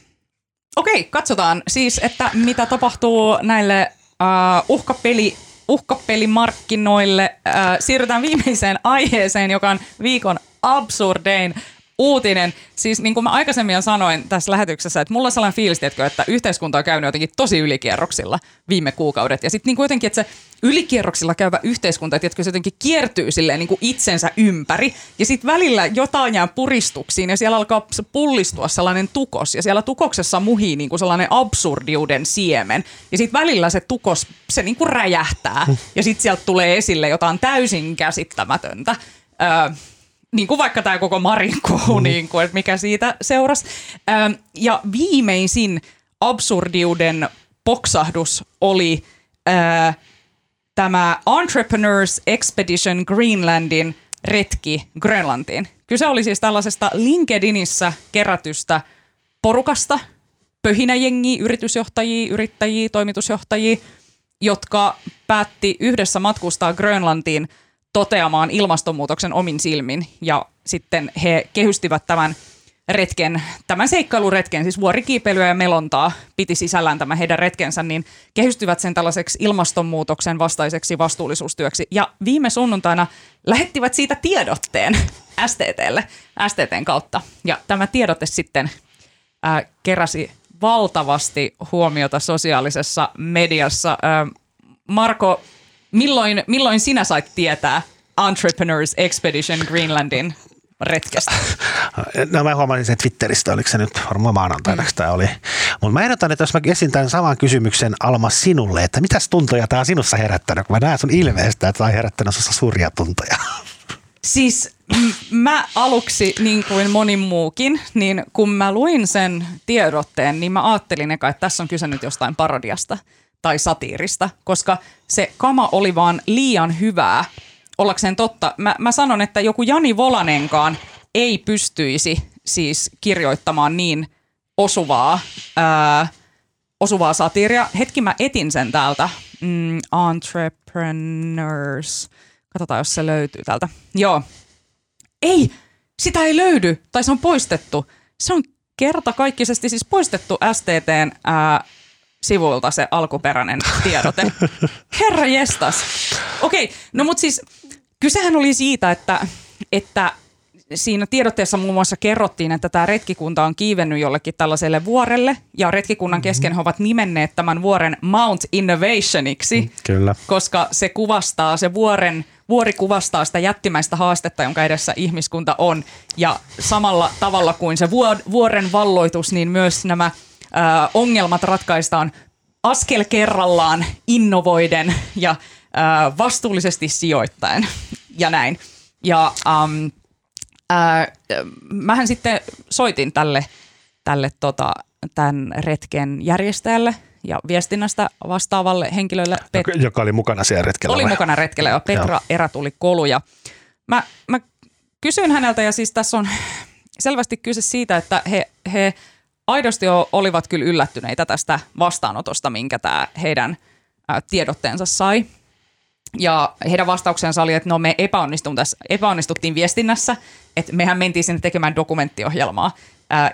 Okei, katsotaan siis, että mitä tapahtuu näille uh, uhkapeli, uhkapelimarkkinoille. Uh, siirrytään viimeiseen aiheeseen, joka on viikon absurdein uutinen. Siis niin kuin mä aikaisemmin jo sanoin tässä lähetyksessä, että mulla on sellainen fiilis, tiedätkö, että yhteiskunta on käynyt jotenkin tosi ylikierroksilla viime kuukaudet. Ja sitten niin jotenkin, että se ylikierroksilla käyvä yhteiskunta, tiedätkö, se jotenkin kiertyy silleen niin kuin itsensä ympäri. Ja sitten välillä jotain jää puristuksiin ja siellä alkaa pullistua sellainen tukos. Ja siellä tukoksessa muhii niin kuin sellainen absurdiuden siemen. Ja sitten välillä se tukos, se niin kuin räjähtää. Ja sitten sieltä tulee esille jotain täysin käsittämätöntä. Öö, niin kuin vaikka tämä koko Marinkohu, mm. niin kuin, että mikä siitä seurasi. Ähm, ja viimeisin absurdiuden poksahdus oli äh, tämä Entrepreneurs Expedition Greenlandin retki Grönlantiin. Kyse oli siis tällaisesta LinkedInissä kerätystä porukasta, pöhinäjengiä, yritysjohtajia, yrittäjiä, toimitusjohtajia, jotka päätti yhdessä matkustaa Grönlantiin – toteamaan ilmastonmuutoksen omin silmin ja sitten he kehystivät tämän retken, tämän seikkailuretken, siis vuorikiipeilyä ja melontaa piti sisällään tämä heidän retkensä, niin kehystyvät sen tällaiseksi ilmastonmuutoksen vastaiseksi vastuullisuustyöksi. Ja viime sunnuntaina lähettivät siitä tiedotteen STTlle, STTn kautta. Ja tämä tiedote sitten ää, keräsi valtavasti huomiota sosiaalisessa mediassa. Ää, Marko, Milloin, milloin sinä sait tietää Entrepreneurs Expedition Greenlandin retkestä? No mä huomasin sen Twitteristä, oliko se nyt varmaan maanantaina mm. tämä oli. Mutta mä ehdotan, että jos mä esitän saman kysymyksen Alma sinulle, että mitäs tuntoja tämä on sinussa herättänyt, kun mä näen sun ilmeestä, että tämä on herättänyt sinussa suuria tuntoja. Siis m- mä aluksi, niin kuin moni muukin, niin kun mä luin sen tiedotteen, niin mä ajattelin eka, että tässä on kyse nyt jostain parodiasta tai satiirista, koska se kama oli vaan liian hyvää ollakseen totta. Mä, mä sanon, että joku Jani Volanenkaan ei pystyisi siis kirjoittamaan niin osuvaa, ää, osuvaa satiiria. Hetki mä etin sen täältä. Mm, entrepreneurs. Katsotaan, jos se löytyy täältä. Joo. Ei, sitä ei löydy, tai se on poistettu. Se on kertakaikkisesti siis poistettu STTn ää, sivuilta se alkuperäinen tiedote. Herra jestas. Okei, okay, no mutta siis kysehän oli siitä, että, että siinä tiedotteessa muun muassa kerrottiin, että tämä retkikunta on kiivennyt jollekin tällaiselle vuorelle, ja retkikunnan kesken he ovat nimenneet tämän vuoren Mount Innovationiksi, mm, Kyllä. koska se kuvastaa, se vuoren, vuori kuvastaa sitä jättimäistä haastetta, jonka edessä ihmiskunta on, ja samalla tavalla kuin se vuoren valloitus, niin myös nämä – ongelmat ratkaistaan askel kerrallaan innovoiden ja vastuullisesti sijoittaen ja näin. Ja um, äh, mähän sitten soitin tälle, tälle tota, tämän retken järjestäjälle ja viestinnästä vastaavalle henkilölle. Pet- joka oli mukana siellä retkellä Oli vai? mukana retkellä jo, Petra Erätuli Kolu. Ja mä, mä kysyin häneltä ja siis tässä on selvästi kyse siitä, että he, he aidosti olivat kyllä yllättyneitä tästä vastaanotosta, minkä tämä heidän tiedotteensa sai. ja heidän vastauksensa oli, että no me epäonnistuttiin viestinnässä, että mehän mentiin sinne tekemään dokumenttiohjelmaa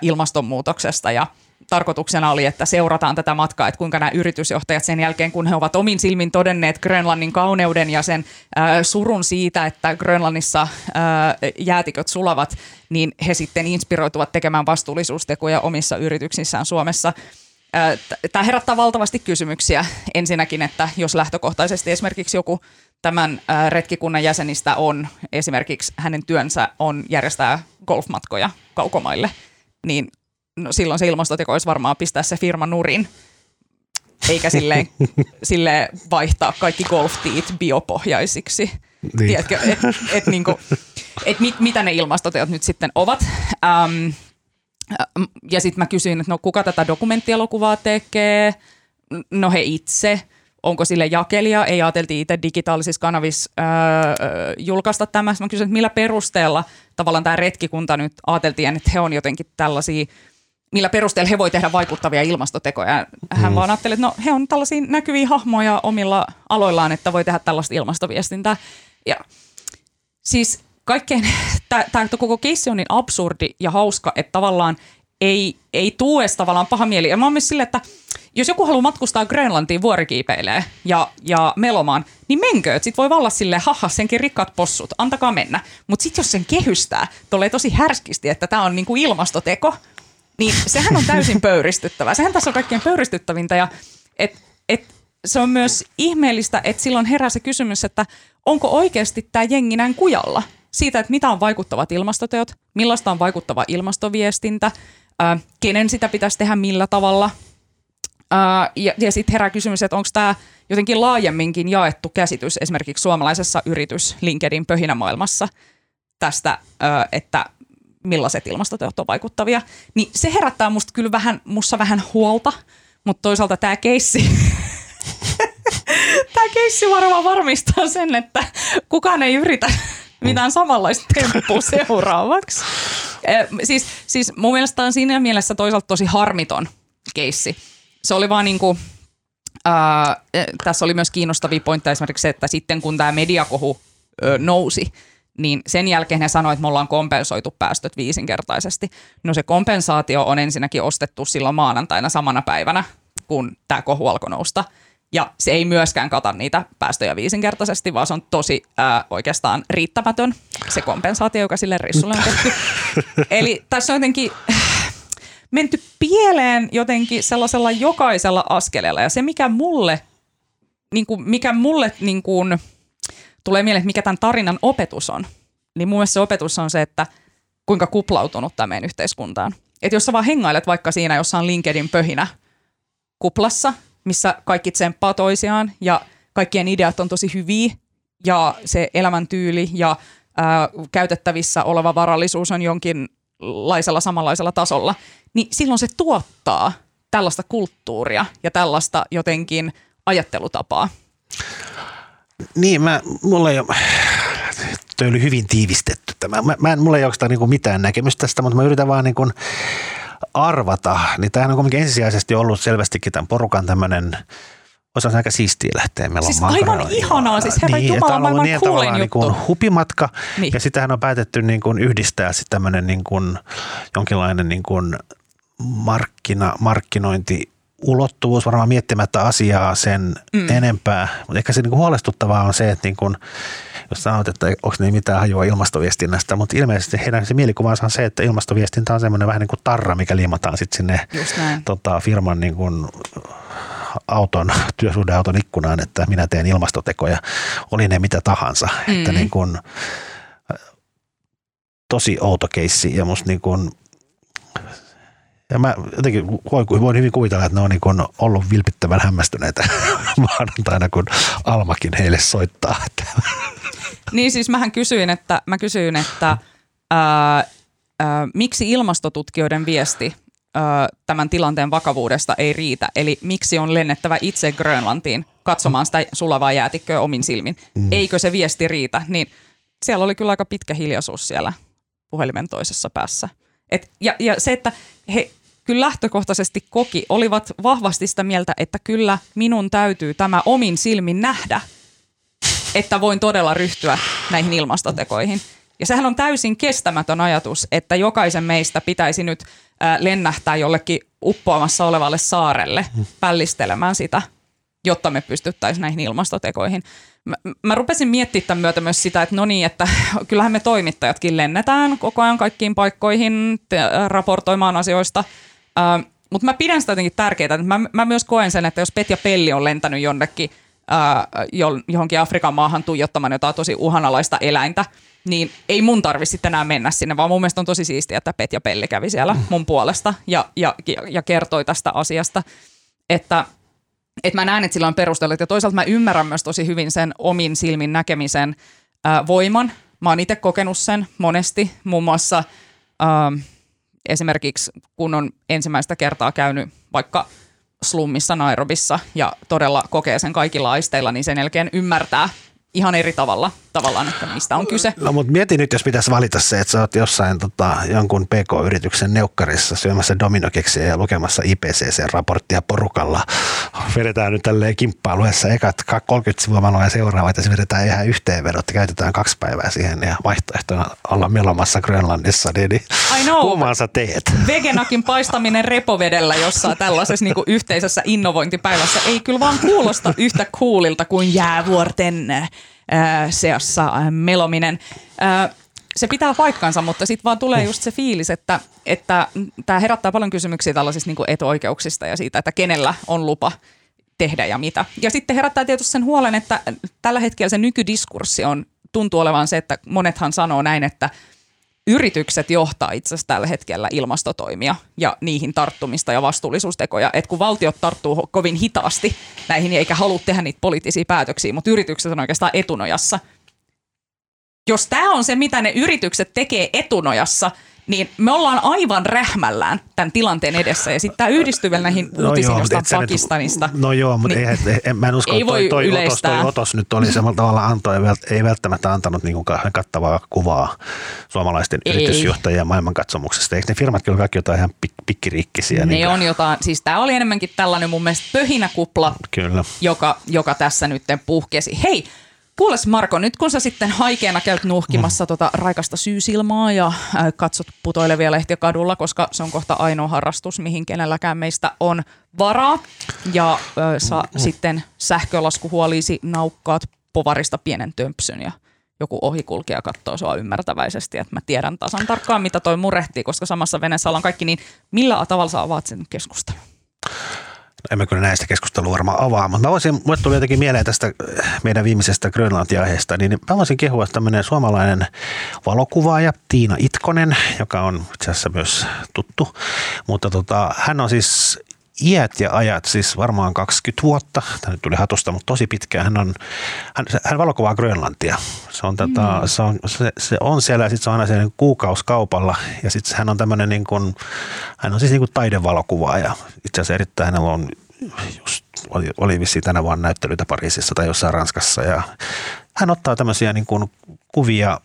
ilmastonmuutoksesta ja tarkoituksena oli, että seurataan tätä matkaa, että kuinka nämä yritysjohtajat sen jälkeen, kun he ovat omin silmin todenneet Grönlannin kauneuden ja sen ää, surun siitä, että Grönlannissa ää, jäätiköt sulavat, niin he sitten inspiroituvat tekemään vastuullisuustekoja omissa yrityksissään Suomessa. Tämä herättää valtavasti kysymyksiä. Ensinnäkin, että jos lähtökohtaisesti esimerkiksi joku tämän retkikunnan jäsenistä on, esimerkiksi hänen työnsä on järjestää golfmatkoja kaukomaille, niin no silloin se ilmastoteko olisi varmaan pistää se firma nurin, eikä sille, sille vaihtaa kaikki golftiit biopohjaisiksi. Niin. Tiedätkö, et, et niinku, et mit, mitä ne ilmastoteot nyt sitten ovat. Ähm, ja sitten mä kysyin, että no kuka tätä dokumenttielokuvaa tekee? No he itse. Onko sille jakelija? Ei ajateltiin itse digitaalisissa kanavissa öö, julkaista tämä. Mä kysyin, että millä perusteella tavallaan tämä retkikunta nyt ajateltiin, että he on jotenkin tällaisia millä perusteella he voi tehdä vaikuttavia ilmastotekoja. Hän mm. vaan ajatteli, että no he on tällaisia näkyviä hahmoja omilla aloillaan, että voi tehdä tällaista ilmastoviestintää. Ja siis kaikkein, tämä koko keissi on niin absurdi ja hauska, että tavallaan ei, ei tuu edes tavallaan paha mieli. Ja mä oon myös silleen, että jos joku haluaa matkustaa Grönlantiin vuorikiipeilee ja, ja melomaan, niin menkö. Sitten voi valla sille haha, senkin rikkaat possut, antakaa mennä. Mutta sitten jos sen kehystää, tulee tosi härskisti, että tämä on niinku ilmastoteko, niin sehän on täysin pöyristyttävää. Sehän tässä on kaikkein pöyristyttävintä ja et, et, se on myös ihmeellistä, että silloin herää se kysymys, että onko oikeasti tämä jengi näin kujalla siitä, että mitä on vaikuttavat ilmastoteot, millaista on vaikuttava ilmastoviestintä, ää, kenen sitä pitäisi tehdä millä tavalla. Ää, ja ja sitten herää kysymys, että onko tämä jotenkin laajemminkin jaettu käsitys esimerkiksi suomalaisessa yritys LinkedIn pöhinämaailmassa tästä, ää, että millaiset ilmastoteot on vaikuttavia, niin se herättää musta kyllä vähän, mussa vähän huolta, mutta toisaalta tämä keissi, tämä keissi varmaan varmistaa sen, että kukaan ei yritä mitään samanlaista temppua seuraavaksi. Siis, siis mun mielestä on siinä mielessä toisaalta tosi harmiton keissi. Se oli vaan niin kuin, ää, tässä oli myös kiinnostavia pointteja esimerkiksi se, että sitten kun tämä mediakohu ö, nousi, niin sen jälkeen he sanoivat, että me ollaan kompensoitu päästöt viisinkertaisesti. No se kompensaatio on ensinnäkin ostettu silloin maanantaina samana päivänä, kun tämä kohu alkoi nousta. Ja se ei myöskään kata niitä päästöjä viisinkertaisesti, vaan se on tosi ää, oikeastaan riittämätön se kompensaatio, joka sille reissulle on tehty. Eli tässä on jotenkin menty pieleen jotenkin sellaisella jokaisella askeleella. Ja se, mikä mulle, niin kuin, mikä mulle niin kuin, tulee mieleen, että mikä tämän tarinan opetus on, niin mun mielestä se opetus on se, että kuinka kuplautunut tämä meidän yhteiskuntaan. Että jos sä vaan hengailet vaikka siinä jossain LinkedIn pöhinä kuplassa, missä kaikki tsemppaa toisiaan ja kaikkien ideat on tosi hyviä ja se elämäntyyli ja ää, käytettävissä oleva varallisuus on jonkinlaisella samanlaisella tasolla, niin silloin se tuottaa tällaista kulttuuria ja tällaista jotenkin ajattelutapaa. Niin, mä, mulla ei ole, toi oli hyvin tiivistetty tämä. Mä, mä en, mulla ei oikeastaan niin mitään näkemystä tästä, mutta mä yritän vaan niin kuin arvata. Niin tämähän on kuitenkin ensisijaisesti ollut selvästikin tämän porukan tämmöinen Osa aika siistiä lähteä melomaan. Siis aivan ihanaa, siis herra niin, Jumala, maailman niin, kuulen juttu. Niin kuin hupimatka, niin. ja sitähän on päätetty niin kuin yhdistää sitten tämmöinen niin kuin, jonkinlainen niin kuin markkina, markkinointi ulottuvuus varmaan miettimättä asiaa sen mm. enempää. Mutta ehkä se niin kuin huolestuttavaa on se, että niin kuin, jos sanot, että onko ne mitään hajua ilmastoviestinnästä, mutta ilmeisesti heidän se mielikuvansa on se, että ilmastoviestintä on semmoinen vähän niin kuin tarra, mikä liimataan sitten sinne tota, firman niin kuin auton, työsuhdeauton ikkunaan, että minä teen ilmastotekoja, oli ne mitä tahansa. Mm. Että niin kuin, tosi outo keissi ja musta niin kuin, ja mä jotenkin voin hyvin kuvitella, että ne on niin kuin ollut vilpittävän hämmästyneitä maanantaina, kun Almakin heille soittaa. niin siis mähän kysyin, että, mä kysyin, että ää, ää, miksi ilmastotutkijoiden viesti ää, tämän tilanteen vakavuudesta ei riitä. Eli miksi on lennettävä itse Grönlantiin katsomaan sitä sulavaa jäätikköä omin silmin. Mm. Eikö se viesti riitä? Niin siellä oli kyllä aika pitkä hiljaisuus siellä puhelimen toisessa päässä. Et, ja, ja se, että he kyllä lähtökohtaisesti koki, olivat vahvasti sitä mieltä, että kyllä minun täytyy tämä omin silmin nähdä. että voin todella ryhtyä näihin ilmastotekoihin. Ja sehän on täysin kestämätön ajatus, että jokaisen meistä pitäisi nyt lennähtää jollekin uppoamassa olevalle saarelle pällistelemään sitä, jotta me pystyttäisiin näihin ilmastotekoihin. Mä, mä rupesin miettimään tämän myötä myös sitä, että no niin, että kyllähän me toimittajatkin lennetään koko ajan kaikkiin paikkoihin te, raportoimaan asioista. Äh, mutta mä pidän sitä jotenkin tärkeää, mä, mä myös koen sen, että jos Petja Pelli on lentänyt jonnekin äh, johonkin Afrikan maahan tuijottamaan jotain tosi uhanalaista eläintä, niin ei mun tarvi sitten enää mennä sinne, vaan mun mielestä on tosi siistiä, että Petja Pelli kävi siellä mun puolesta ja, ja, ja kertoi tästä asiasta, että että mä näen, että sillä on perustelut ja toisaalta mä ymmärrän myös tosi hyvin sen omin silmin näkemisen ää, voiman. Mä oon itse kokenut sen monesti, muun muassa ää, esimerkiksi kun on ensimmäistä kertaa käynyt vaikka slummissa Nairobissa ja todella kokee sen kaikilla aisteilla, niin sen jälkeen ymmärtää ihan eri tavalla tavallaan, että mistä on kyse. No mutta mieti nyt, jos pitäisi valita se, että sä oot jossain tota, jonkun PK-yrityksen neukkarissa syömässä dominokeksiä ja lukemassa IPCC-raporttia porukalla. Vedetään nyt tälleen kimppailuessa ekat 30 sivua ja seuraavat ja se vedetään ihan yhteenvedot ja käytetään kaksi päivää siihen ja vaihtoehtona olla melomassa Grönlannissa, niin, niin kumman sä teet? Vegenakin paistaminen repovedellä jossain tällaisessa niin kuin yhteisessä innovointipäivässä ei kyllä vaan kuulosta yhtä kuulilta kuin jäävuorten seassa melominen. Se pitää paikkansa, mutta sitten vaan tulee just se fiilis, että että tämä herättää paljon kysymyksiä tällaisista niin etuoikeuksista ja siitä, että kenellä on lupa tehdä ja mitä. Ja sitten herättää tietysti sen huolen, että tällä hetkellä se nykydiskurssi on, tuntuu olevan se, että monethan sanoo näin, että – yritykset johtaa itse asiassa tällä hetkellä ilmastotoimia ja niihin tarttumista ja vastuullisuustekoja. Et kun valtiot tarttuu kovin hitaasti näihin eikä halua tehdä niitä poliittisia päätöksiä, mutta yritykset on oikeastaan etunojassa. Jos tämä on se, mitä ne yritykset tekee etunojassa – niin me ollaan aivan rähmällään tämän tilanteen edessä. Ja sitten tämä yhdistyy vielä näihin no uutisiin joo, jostain Pakistanista. Nyt, no joo, mutta niin, ei, ei, mä en usko, että toi, toi, otos, toi otos nyt oli samalla tavalla antoi, ei välttämättä antanut niin kuin kattavaa kuvaa suomalaisten ei. yritysjohtajien maailmankatsomuksesta. Eikö ne firmat kyllä kaikki jotain ihan pik, pikkiriikkisiä? Ne niin on jotain, siis tämä oli enemmänkin tällainen mun mielestä pöhinäkupla, kyllä. Joka, joka tässä nyt puhkesi. Hei, Kuules Marko, nyt kun sä sitten haikeena käyt nuhkimassa mm. tota raikasta syysilmaa ja äh, katsot putoilevia lehtiä kadulla, koska se on kohta ainoa harrastus, mihin kenelläkään meistä on varaa. Ja äh, sä mm. sitten sähkölaskuhuoliisi naukkaat povarista pienen tömpsyn ja joku ohikulkija katsoo sua ymmärtäväisesti, että mä tiedän tasan tarkkaan, mitä toi murehtii, koska samassa veneessä ollaan kaikki, niin millä tavalla sä avaat sen keskustelun? Emme kyllä näistä keskustelua varmaan avaa, mutta mä voisin, mulle tuli jotenkin mieleen tästä äh, meidän viimeisestä Grönlantia-aiheesta, niin mä voisin kehua tämmöinen suomalainen valokuvaaja Tiina Itkonen, joka on itse asiassa myös tuttu, mutta tota, hän on siis iät ja ajat, siis varmaan 20 vuotta, tämä nyt tuli hatusta, mutta tosi pitkään, hän, on, hän, hän valokuvaa Grönlantia. Se on, tätä, mm. se on, se, se on siellä ja sitten se on aina siellä kuukauskaupalla ja sitten hän on tämmöinen niin kuin, hän on siis niin kuin taidevalokuvaaja. Itse asiassa erittäin hänellä on just, oli, oli vissiin tänä vuonna näyttelyitä Pariisissa tai jossain Ranskassa ja hän ottaa tämmöisiä niin kuin kuvia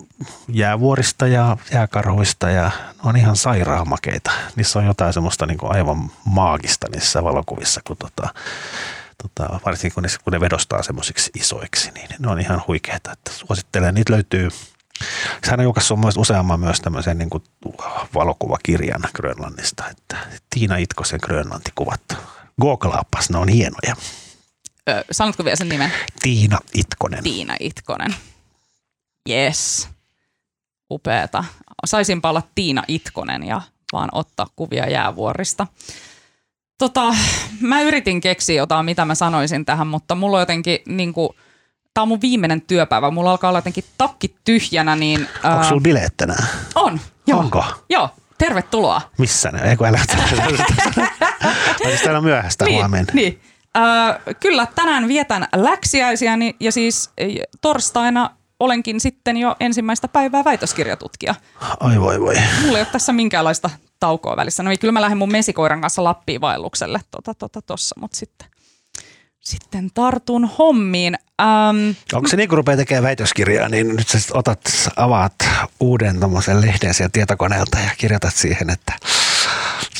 jäävuorista ja jääkarhuista ja ne on ihan sairaamakeita. Niissä on jotain semmoista niin kuin aivan maagista niissä valokuvissa, kun tota, tota, varsinkin kun ne, kun ne vedostaa semmoisiksi isoiksi, niin ne on ihan huikeita. Että suosittelen, niitä löytyy hän on julkaissut useamman myös tämmöisen niin kuin valokuvakirjan Grönlannista, että Tiina Itkosen Grönlantikuvat. Googlaapas, ne on hienoja. Ö, sanotko vielä sen nimen? Tiina Itkonen. Tiina Itkonen. Yes. Upeeta. Saisinpa olla Tiina Itkonen ja vaan ottaa kuvia jäävuorista. Tota, mä yritin keksiä jotain, mitä mä sanoisin tähän, mutta mulla on jotenkin niin kuin, tää on mun viimeinen työpäivä. Mulla alkaa olla jotenkin takki tyhjänä, niin... Onko sulla bileet tänään? On, joo. Onko? Joo, tervetuloa. Missä ne? Eikö älä Siis täällä on myöhäistä niin, huomenna. Niin. Äh, kyllä tänään vietän läksiäisiä ja siis torstaina olenkin sitten jo ensimmäistä päivää väitöskirjatutkija. Ai voi voi. Mulla ei ole tässä minkäänlaista taukoa välissä. No kyllä mä lähden mun mesikoiran kanssa Lappiin vaellukselle tota, tota, tossa, mutta sitten, sitten tartun hommiin. Ähm, Onko se niin, kun rupeaa tekemään väitöskirjaa, niin nyt sä otat, avaat uuden lehden sieltä tietokoneelta ja kirjoitat siihen, että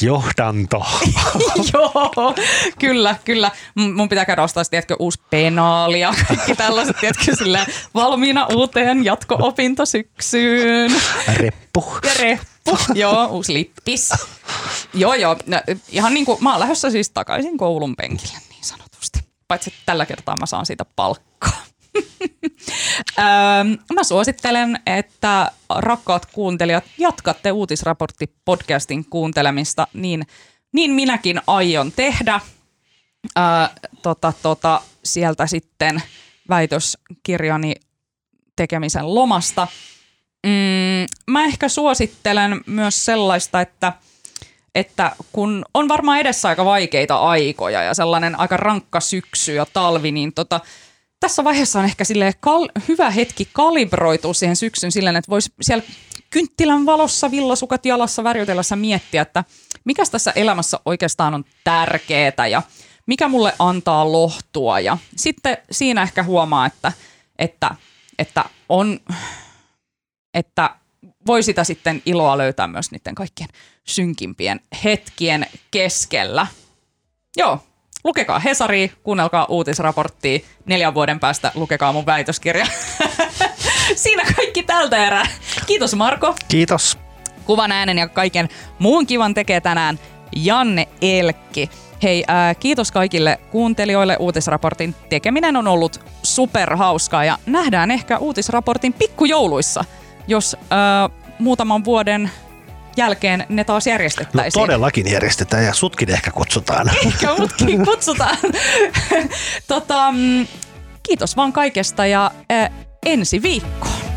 Johdanto. Joo, kyllä, kyllä. Mun pitää käydä ostaa, tiedätkö, uusi penaali ja kaikki tällaiset, tiedätkö, sille valmiina uuteen jatko-opintosyksyyn. Reppu. Ja reppu, joo, uusi lippis. Joo, joo, no, ihan niin kuin, mä oon lähdössä siis takaisin koulun penkille. Paitsi tällä kertaa mä saan siitä palkkaa. Mä suosittelen, että rakkaat kuuntelijat, jatkatte uutisraportti podcastin kuuntelemista, niin, niin minäkin aion tehdä. Öö, tota, tota, sieltä sitten väitöskirjani tekemisen lomasta. Mm, mä ehkä suosittelen myös sellaista, että että kun on varmaan edessä aika vaikeita aikoja ja sellainen aika rankka syksy ja talvi, niin tota, tässä vaiheessa on ehkä kal- hyvä hetki kalibroitua siihen syksyn silleen, että voisi siellä kynttilän valossa, villasukat jalassa värjytellessä miettiä, että mikä tässä elämässä oikeastaan on tärkeää ja mikä mulle antaa lohtua. Ja sitten siinä ehkä huomaa, että, että, että on, että voi sitä sitten iloa löytää myös niiden kaikkien synkimpien hetkien keskellä. Joo, lukekaa Hesari, kuunnelkaa uutisraporttia, neljän vuoden päästä lukekaa mun väitöskirja. Siinä kaikki tältä erää. Kiitos Marko. Kiitos. Kuvan äänen ja kaiken muun kivan tekee tänään Janne Elkki. Hei, ää, kiitos kaikille kuuntelijoille. Uutisraportin tekeminen on ollut superhauskaa ja nähdään ehkä uutisraportin pikkujouluissa, jos ää, muutaman vuoden jälkeen ne taas No järjestettäisiin. todellakin järjestetään ja sutkin ehkä kutsutaan. Ehkä mutkin kutsutaan. tota, mm, kiitos vaan kaikesta ja ää, ensi viikkoon.